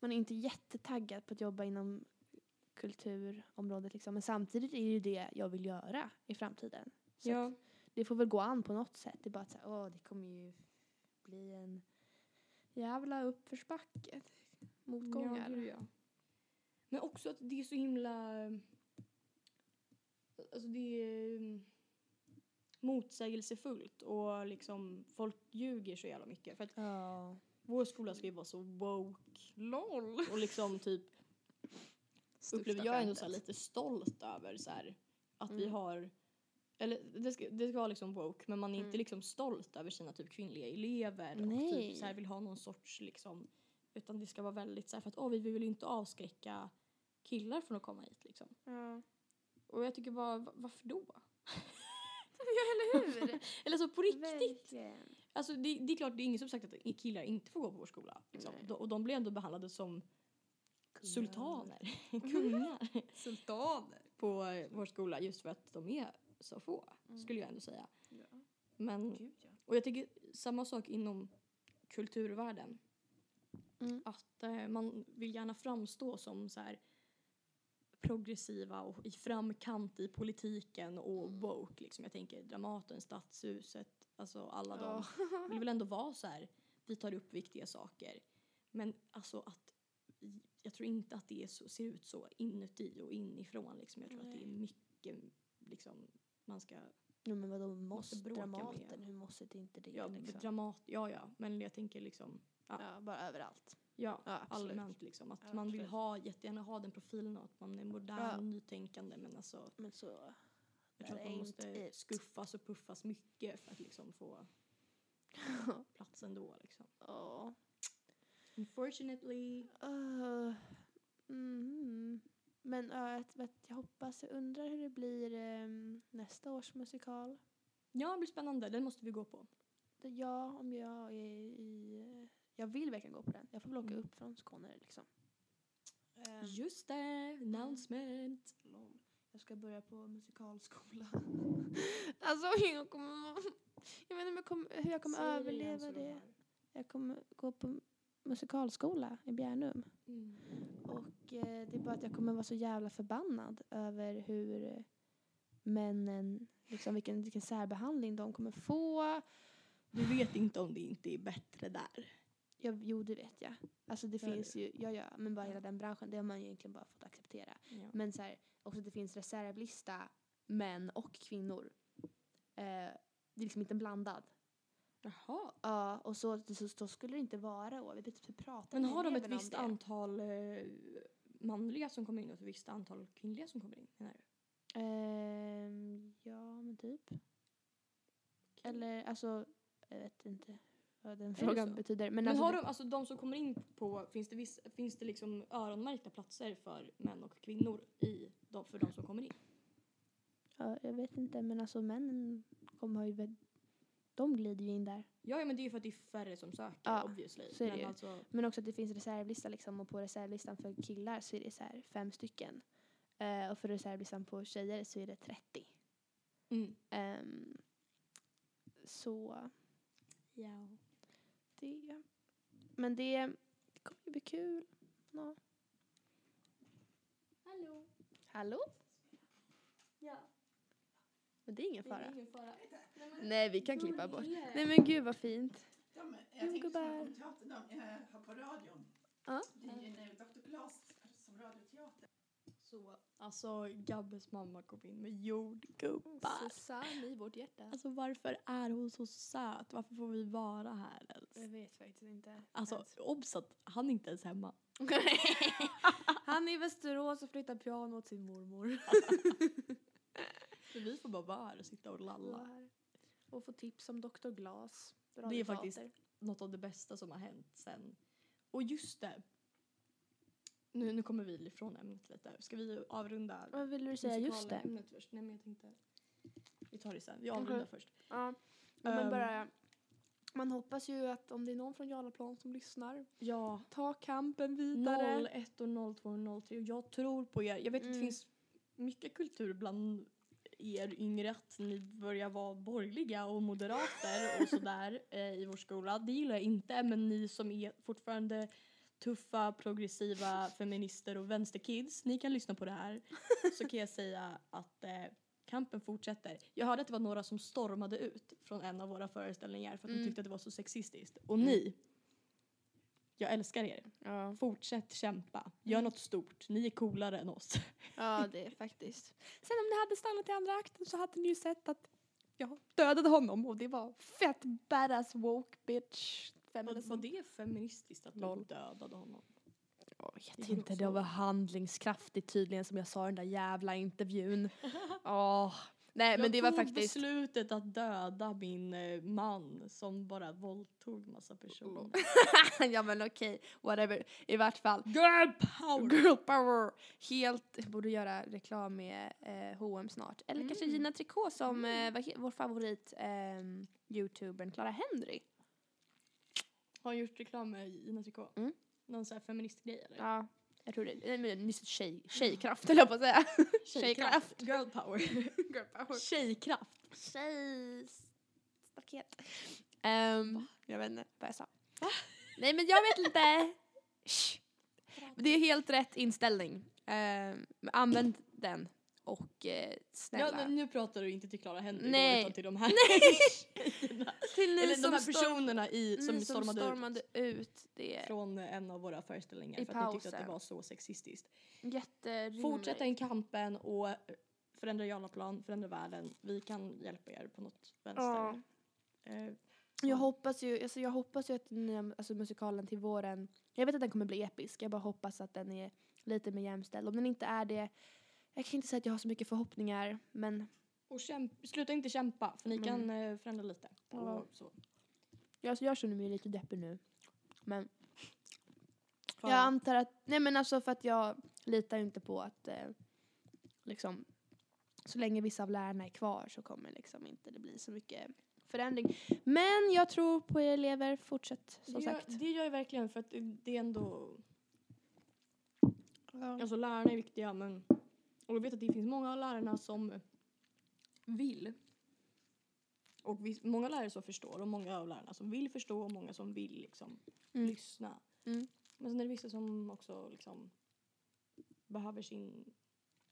man är inte jättetaggad på att jobba inom kulturområdet liksom. Men samtidigt är det ju det jag vill göra i framtiden. Så Ja. det får väl gå an på något sätt. Det är bara att säga, åh det kommer ju bli en jävla uppförsbacke. Motgångar. Ja, gud, ja. Men också att det är så himla... Alltså det är mm, motsägelsefullt och liksom folk ljuger så jävla mycket. För att Ja. vår skola ska ju vara så woke LOL. och liksom typ upplever jag ändå så lite stolt över så här, att vi Mm. har eller det ska, det ska vara liksom woke men man är inte Mm. liksom stolt över sina typ kvinnliga elever och Nej. typ så här vill ha någon sorts liksom utan det ska vara väldigt så här för att åh vi vill ju inte avskräcka killar från att komma hit liksom. Ja. Och jag tycker bara va- varför då? ja, eller hur? [LAUGHS] Eller så på riktigt. Verkligen. Alltså det, det är klart det är ingen som sagt att killar inte får gå på vår skola. Liksom. De, och de blir ändå behandlade som sultaner, [LAUGHS] [LAUGHS] kungar. Sultaner. på eh, vår skola just för att de är så få, skulle jag ändå säga. Ja. Men, Gud ja. och jag tycker samma sak inom kulturvärlden. Mm. Att eh, man vill gärna framstå som så här progressiva och i framkant i politiken och woke. Liksom. Jag tänker Dramaten, Stadshuset, alltså alla de Ja. [LAUGHS] vill väl ändå vara så här, vi tar upp viktiga saker. Men alltså att, jag tror inte att det så, ser ut så inuti och inifrån liksom. Jag tror att det är Nej. mycket liksom, man ska, Nej men vadå, Måste måste bråka med. Dramaten, hur måste det inte det ja, liksom? dramat, ja ja, men jag tänker liksom, ja, Ja, bara överallt. ja, Ja, allmänt liksom. Att Ja, man vill ha, jättegärna ha den profilen och att man är modern, Ja. nytänkande men alltså Men så... jag tror att man måste it. skuffas och puffas mycket för att liksom få [LAUGHS] plats ändå liksom. Ja. Unfortunately. Uh, mhm. Men ja, jag, jag hoppas, jag undrar hur det blir ehm, nästa års musikal. Ja, det blir spännande. Den måste vi gå på. Ja, om jag är i... Jag vill verkligen gå på den. Jag får väl åka Mm. upp från Skåne liksom. Ehm, Just det, announcement. lol. Jag ska börja på musikalskola. [LAUGHS] alltså jag kommer... Jag vet inte om jag kommer, hur jag kommer överleva det. Jag kommer gå på musikalskola i Bjärnum. Mm. Och eh, det är bara att jag kommer vara så jävla förbannad över hur männen, liksom vilken, vilken särbehandling de kommer få. Du vet inte om det inte är bättre där. Jag, jo, det vet jag. Alltså det Gör finns ju, ja ja, men bara Ja. hela den branschen, det har man ju egentligen bara fått acceptera. Ja. Men så här, också det finns reservlista män och kvinnor. Eh, det är liksom inte blandad. Jaha. Ja, och så, så, så skulle det inte vara. Och vi pratar Men med har de ett eleverna om visst det. antal eh, manliga som kommer in och ett visst antal kvinnliga som kommer in? Menar du? Ehm, ja, men typ. Eller alltså, jag vet inte vad den frågan betyder. Men, Men, alltså, har det, de, alltså de som kommer in på, finns det, viss, finns det liksom öronmärkta platser för män och kvinnor i, de, för de som kommer in? ja, jag vet inte, men alltså männen kommer ha ju, de glider ju in där. Ja, ja men det är ju för att det är färre som söker Ja, obviously. så är det men ju. alltså, Men också att det finns reservlista liksom och på reservlistan för killar så är det så här fem stycken. Eh, och för reservlistan på tjejer så är det 30. mm. Ehm, så Ja. Det, men det kommer ju bli kul. Ja. Hallå. Hallå? Ja. Men det är ingen Det är fara. ingen fara. Nej, vi kan klippa bort. Nej men gud vad fint. De, jag tänkte som på teatern, har på radion. Ja. Det är ju nu Dr. Glas som radioteater. Så, alltså Gabbes mamma kom in med jordgubbar. Susanne i vårt hjärta. Alltså varför är hon så söt? Varför får vi vara här ens? Jag vet faktiskt inte. Alltså obs att han är inte ens hemma. [LAUGHS] Han är i Västerås och flyttar piano åt sin mormor. Så [LAUGHS] vi får bara vara här och sitta och lalla. Och få tips om Dr. Glas. Det är faktiskt något av det bästa som har hänt sen. Och just det. Nu, nu kommer vi ifrån ämnet lite. Ska vi avrunda Vad ville du säga just det? musikalen-ämnet först? Nej men jag tänkte. Vi tar det sen. Vi avrundar Okej. först. Ja. Men Ehm. bara, man hoppas ju att om det är någon från Jarlaplan som lyssnar, Ja. ta kampen vidare. 01 och 02 och 03. Jag tror på er. Jag vet att det Mm. finns mycket kultur bland er yngre att ni börjar vara borgerliga och moderater och sådär [LAUGHS] eh, i vår skola. Det gillar jag inte men ni som är fortfarande tuffa, progressiva feminister och vänsterkids, ni kan lyssna på det här. Så kan jag säga att eh, kampen fortsätter. Jag hörde att det var några som stormade ut från en av våra föreställningar för att Mm. de tyckte att det var så sexistiskt. Och ni, Jag älskar er. Ja. Fortsätt kämpa. Gör något stort. Ni är coolare än oss. ja, det är faktiskt. Sen om ni hade stannat i andra akten så hade ni ju sett att jag dödade honom och det var fett badass woke bitch. Feminism. var det feministiskt att Lol. du dödade honom? Jag vet inte, det var handlingskraftigt tydligen som jag sa i den där jävla intervjun. [LAUGHS] Åh. Nej men det var jag tog faktiskt... beslutet att döda min eh, man som bara våldtog massa personer. [LAUGHS] ja men okej, whatever. I vart fall. Girl power! Girl power! Helt, jag borde göra reklam med eh, H&M snart. Eller kanske Mm. Gina Tricot som eh, var vår favorit eh, youtubern Clara Henry. Har han gjort reklam med Gina Tricot? Mm. Någon sån här feministgrej eller? Ja, jag tror det. Nej men just tjej, tjejkraft höll jag på att säga. [LAUGHS] Tjejkraft. Girl power. [LAUGHS] Girl power. Tjejkraft. Tjejstaket. Um, jag vet inte vad jag sa. Nej men jag vet inte. [LAUGHS] Shh. Det är helt rätt inställning. Ehm, använd den och eh, snälla. Ja, nu pratar du inte till Clara Henry Nej. utan till de här tjejerna. [LAUGHS] Till ni Eller som de här personerna i, som ni stormade, stormade ut. Det är från en av våra föreställningar I för att ni tyckte att pausen. det var så sexistiskt. jätterimligt. Fortsätt den kampen och förändra Jarlaplan, förändra världen. Vi kan hjälpa er på något vänster. Ja. Eh, Jag hoppas ju, alltså jag hoppas ju att den nya alltså musikalen till våren, jag vet att den kommer bli episk, jag bara hoppas att den är lite mer jämställd. Om den inte är det, jag kan inte säga att jag har så mycket förhoppningar, men och kämp- sluta inte kämpa för ni Mm. kan eh, förändra lite. Ja. Och så. jag, alltså jag känner mig lite deppig nu. Men För- jag antar att, nej men alltså för att jag litar inte på att eh, liksom så länge vissa av lärarna är kvar så kommer liksom inte det bli så mycket förändring. Men jag tror på er elever, fortsätt som det, gör, sagt. det gör jag verkligen för att det, det är ändå, Ja. alltså lärarna är viktiga men, och jag vet att det finns många av lärarna som vill. Och vis, många lärare som förstår och många av lärarna som vill förstå och många som vill liksom Mm. lyssna. Mm. Men sen är det vissa som också liksom behöver sin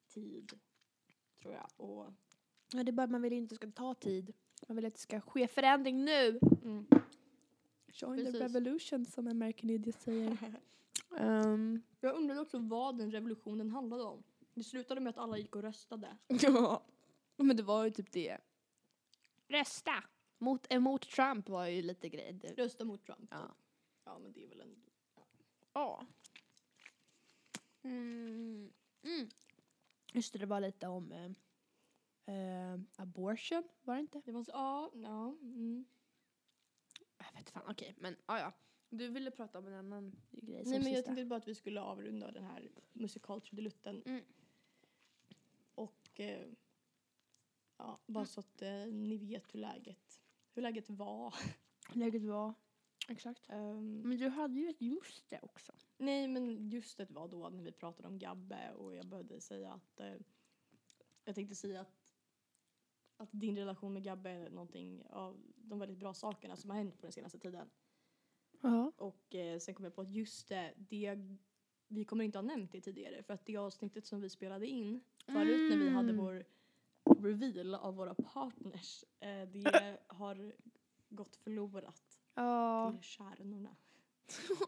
tid, tror jag. Och, Ja, det är bara att man vill inte ska ta tid. Man vill att det ska ske förändring nu. mm. Join Precis. the revolution som American Idiot säger. [LAUGHS] um, Jag undrade också vad den revolutionen handlade om. Det slutade med att alla gick och röstade. [LAUGHS] ja. Men det var ju typ det. Rösta! Mot, emot Trump var ju lite grej. Det- Rösta mot Trump. Ja. Ja men det är väl en... Ja. Mm. Mm. Just det, det var lite om eh, eh, abortion, var det inte? Det var så, ja, ja. Mm. Jag vet fan, okej, men ja, ja. Du ville prata om en annan grej som Nej men jag sista. tänkte bara att vi skulle avrunda den här musikaltrudelutten. Mm. Och eh, ja, bara så att eh, ni vet hur läget, hur läget var. Läget var, exakt. Ehm, Men du hade ju ett just det också. Nej men just det var då när vi pratade om Gabbe och jag behövde säga att eh, jag tänkte säga att att din relation med Gabbe är någonting av de väldigt bra sakerna som har hänt på den senaste tiden. Ja. Och eh, sen kom jag på att just det, det, vi kommer inte ha nämnt det tidigare för att det avsnittet som vi spelade in förut när vi hade Mm. vår reveal av våra partners, eh, det [LAUGHS] har gått förlorat Ja, till kärnorna. [LAUGHS]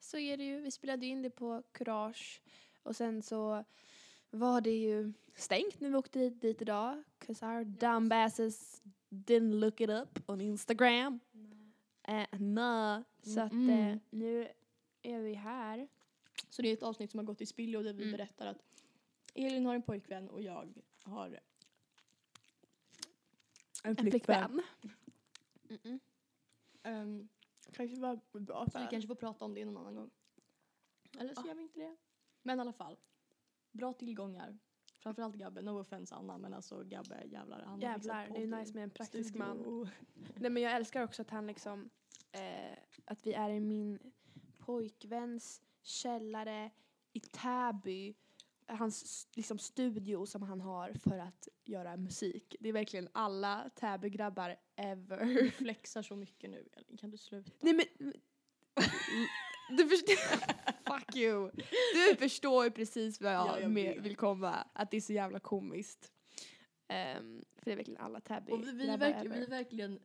så är det ju. Vi spelade in det på Courage och sen så var det ju stängt när vi åkte dit, dit idag. Cause our dumbasses didn't look it up on Instagram. Eh, nah. Så att Mm. eh, nu är vi här. Så det är ett avsnitt som har gått i spillo där vi Mm. berättar att Elin har en pojkvän och jag har En flickvän. Mm-mm. Ehm, Kanske var bra så vi kanske får prata om det någon annan gång. Eller så Ja. gör vi inte det. Men i alla fall. Bra tillgångar. Framförallt Gabbe. No offense Anna men alltså Gabbe jävlar. Han har Jävlar, det är nice med en praktisk studio man. [LAUGHS] Nej men jag älskar också att han liksom, eh, att vi är i min pojkväns källare i Täby. Hans liksom studio som han har för att göra musik. Det är verkligen alla Täby-grabbar ever. Du flexar så mycket nu Elin. Kan du sluta? Nej men, [LAUGHS] du förstår, [LAUGHS] fuck you. Du förstår ju precis vad jag, Ja, jag med, vill komma. Att det är så jävla komiskt. Ehm, för det är verkligen alla Täby Och vi, vi, vi är verkligen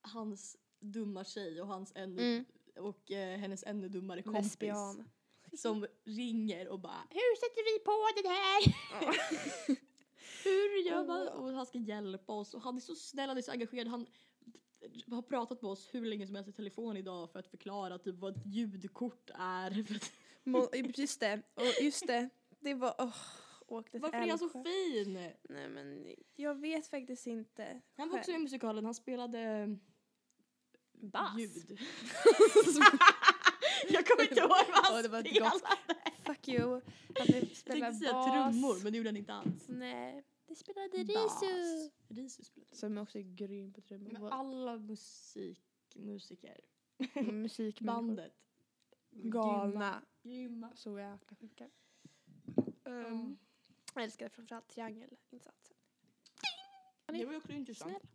hans dumma tjej och hans ännu Mm. Och eh, hennes ännu dummare kompis. Lesbian. Som ringer och bara Hur sätter vi på det här? [LAUGHS] Hur gör man? Och han ska hjälpa oss och han är så snäll, han är så engagerad. Han har pratat med oss hur länge som helst i telefon idag för att förklara typ vad ett ljudkort är. [LAUGHS] Just det, och just det. Det var, åh, till Varför är han så fin? Nej men jag vet faktiskt inte. Han var också med i musikalen, han spelade Bass. ljud. [LAUGHS] jag kommer inte ihåg vad han Åh, det var ett spelade. gott- Fuck you. Han Jag spelar tänkte säga bas. trummor men det gjorde han inte alls. Nej, det spelade Bas. Risu. Risu spelade. Som också är grym på trummor. Men alla musikmusiker, Musikmänniskor. bandet. Galna. Grymma. Så jäkla sjuka. Mm. Um, jag älskar framförallt triangelinsatsen. Det var ju också intressant. Snäll.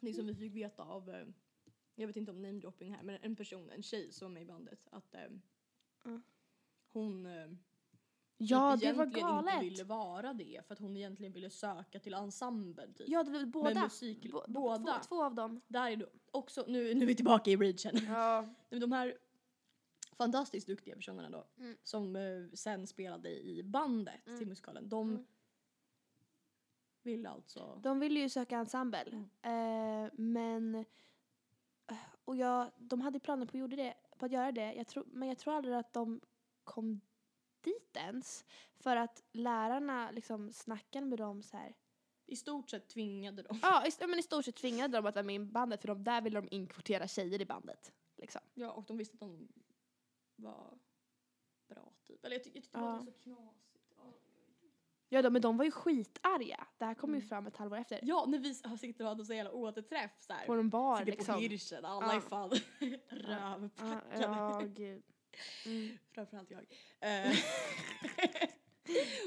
Det som vi fick veta av, eh, jag vet inte om namedropping här, men en person, en tjej som var med i bandet, att Mm. hon eh, Ja, typ det var galet. inte ville vara det för att hon egentligen ville söka till ensemblen typ. Ja, det var båda. musik- Bo- båda. Två, två av dem. Där är det också, nu, nu är vi tillbaka i bridgen. Ja. [LAUGHS] Men de här fantastiskt duktiga personerna då, Mm. som eh, sen spelade i bandet Mm. till musikalen, de Mm. ville alltså... De ville ju söka ensemble. Mm. Eh, men... Och jag, de hade planer på att, gjorde det, på att göra det. Jag tror, men jag tror aldrig att de kom dit ens. För att lärarna liksom snackade med dem så här. I stort sett tvingade de. Ja, i, men i stort sett tvingade de att vara med i bandet för de, där ville de inkvotera tjejer i bandet. Liksom. Ja, och de visste att de var bra typ. Eller jag, ty- jag tyckte Ja. det var så knasigt. Ja. Ja, de, men de var ju skitarga. Det här kom ju Mm. fram ett halvår efter. Ja, när vi har sitter och hade så jävla återträff så här. På en bar Sitter liksom. på Hirschen, alla Ja. är fan [LAUGHS] Ja, rövpackade. ja, gud. Mm. [LAUGHS] Framförallt jag. Eh, [LAUGHS]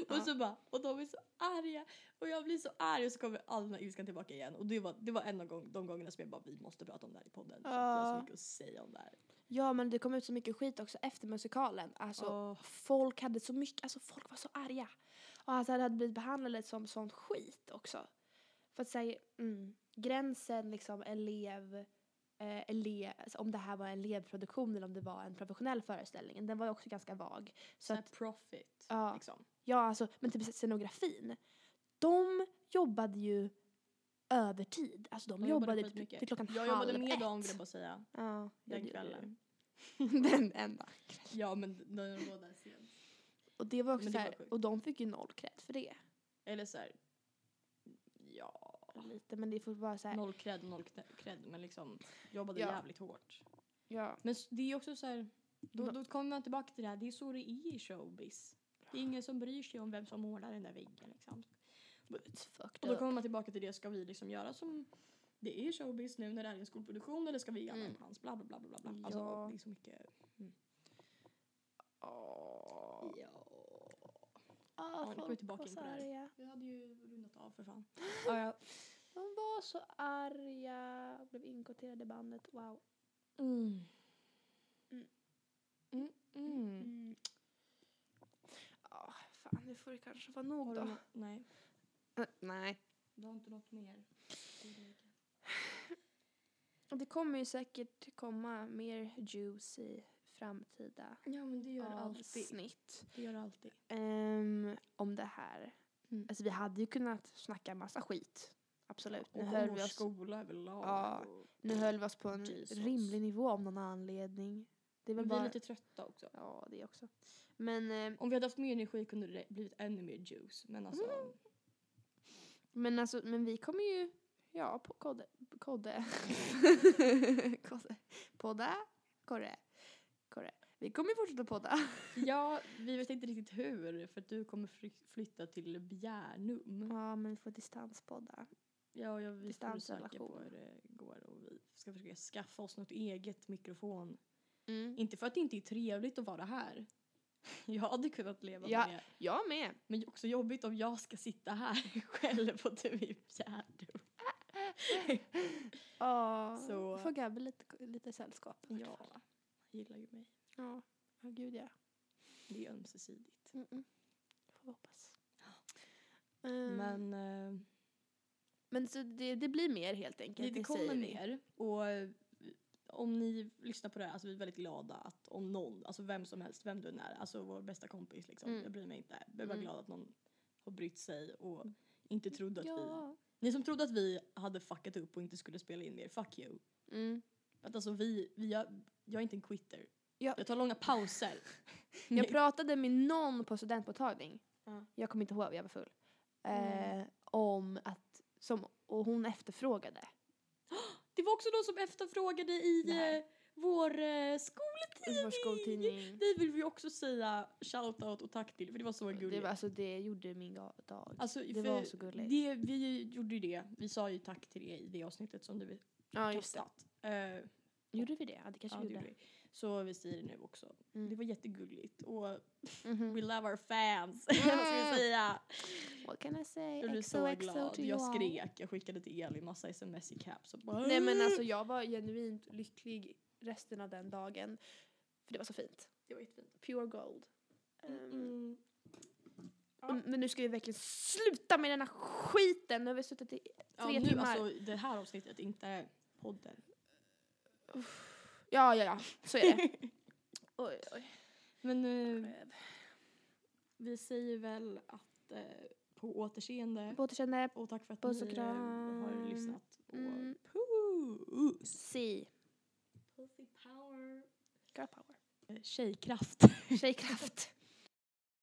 och Ja. så bara, och de är så arga. Och jag blir så arg och så kommer all den här ilskan tillbaka igen. Och det var, det var en av gång, de gångerna som jag bara, vi måste prata om det här i podden. För att jag har Ja. så mycket att säga om det här. Ja, men det kom ut så mycket skit också efter musikalen. Alltså, Åh. folk hade så mycket, alltså folk var så arga. Och alltså, det hade blivit behandlade som sån skit också. För att säga, mm, gränsen liksom elev, eh, alltså, om det här var en elevproduktion eller om det var en professionell föreställning, den var ju också ganska vag. Så att, profit. Ja. Liksom. ja alltså, men typ scenografin, de jobbade ju övertid. Alltså de, De jobbade, skitmycket. till, till klockan Jag halv jobbade med dem ett. vill jag bara säga. Ja, Den kvällen. den enda. Ja men de sent. Och det var också så det var här, och de fick ju noll cred för det. Eller så här. Ja. Lite, men det får vara så här. Noll cred och noll cred- men liksom jobbade Ja. jävligt hårt. Ja. Men det är också så här. Då, då kommer man tillbaka till det här, det är så det är i showbiz. Det är ingen som bryr sig om vem som målar den där väggen liksom. Och då kommer man tillbaka till det, ska vi liksom göra som det är showbiz nu när det är en skolproduktion eller ska vi en Mm. chans? Bla bla bla bla bla. Alltså Ja. det är så mycket. Åh. Ja. Ah, vi folk tillbaka var in så på det här. arga. Vi hade ju rundat av för fan. ja, ja. De var så arga blev inkvoterade i bandet. Wow. Mm. Mm. Mm. Mm. Mm. Ah, fan, nu får det kanske vara nog då. nej, Äh, nej. du har inte något mer? Det kommer ju säkert komma mer juice i framtida Ja men det gör det alltid. avsnitt. Det gör alltid. Ehm, om det här. Mm. Alltså vi hade ju kunnat snacka massa skit. Absolut. Och Nu höll, om vi oss, skola överlag. Ja. och- nu höll vi oss på en Jesus. rimlig nivå av någon anledning. Det är väl vi är bara... lite trötta också. Ja, det också. Men, eh, Om vi hade haft mer energi kunde det blivit ännu mer juice. Men alltså, Mm. men alltså, men vi kommer ju, ja, på kodde, kodde, [LAUGHS] kodde, podda, korre. Vi kommer fortsätta podda. [LAUGHS] ja, vi vet inte riktigt hur. För att du kommer fly- flytta till Bjärnum. Ja, men vi får distanspodda. Ja, jag, vi får säkra på hur det går. Och vi ska försöka skaffa oss något eget mikrofon. Mm. Inte för att det inte är trevligt att vara här. [LAUGHS] Jag hade kunnat leva Ja. med det. Jag med. Men också jobbigt om jag ska sitta här [LAUGHS] själv och du i Bjärnum. Ja, Så- får Gabbe lite, lite sällskap. Ja, han gillar ju mig. Ja, ja gud ja. Det är ömsesidigt. Mm -mm. Får vi hoppas. Mm. Men eh, Men så det, det blir mer helt enkelt. det, det kommer vi. mer. Och eh, om ni lyssnar på det här, alltså vi är väldigt glada att om någon, alltså vem som helst, vem du än är, alltså vår bästa kompis liksom, Mm. jag bryr mig inte. Jag är bara Mm. glad att någon har brytt sig och inte trodde att vi, Ja. ni som trodde att vi hade fuckat upp och inte skulle spela in mer, fuck you. Mm. Att alltså vi, vi jag, jag är inte en quitter. Ja. Jag tar långa pauser. [LAUGHS] Jag pratade med någon på studentmottagning. Ja. Jag kommer inte ihåg, jag var full. Eh, om att, som, och hon efterfrågade. [GASPS] Det var också någon som efterfrågade i eh, vår eh, skoltidning. Vår skoltidning. Det vill vi också säga shoutout och tack till för det var så gulligt. Det, var, alltså, det gjorde min ga- dag. Alltså, Det för var så gulligt. Det, vi gjorde ju det. Vi sa ju tack till det i det avsnittet som du ja, kastat. Eh, Gjorde vi det? Ja, det kanske ja, vi det gjorde. gjorde vi. Så vi säger det nu också. Mm. Det var jättegulligt. Och Mhm. we love our fans. [LAUGHS] Vad ska Mm. vi säga? What can I say? Jag blev så glad. Jag skrek. Jag skickade till Elin massa sms i caps. Och bara, Nej men alltså jag var genuint lycklig resten av den dagen. För det var så fint. Det var jättefint. Pure gold. Ehm, Mm. Ja. Men nu ska vi verkligen sluta med den här skiten. Nu har vi suttit i Ja, tre nu timmar. alltså det här avsnittet, inte podden. Ja, ja, ja. Så är det. [LAUGHS] oj, oj. Men eh, vi säger väl att eh, på återseende. På återseende. Och tack för att Puss och ni eh, kram. har lyssnat. Och Mm. puss! Si. Pussy power. Girl power. Eh, Tjejkraft. Tjejkraft. [LAUGHS]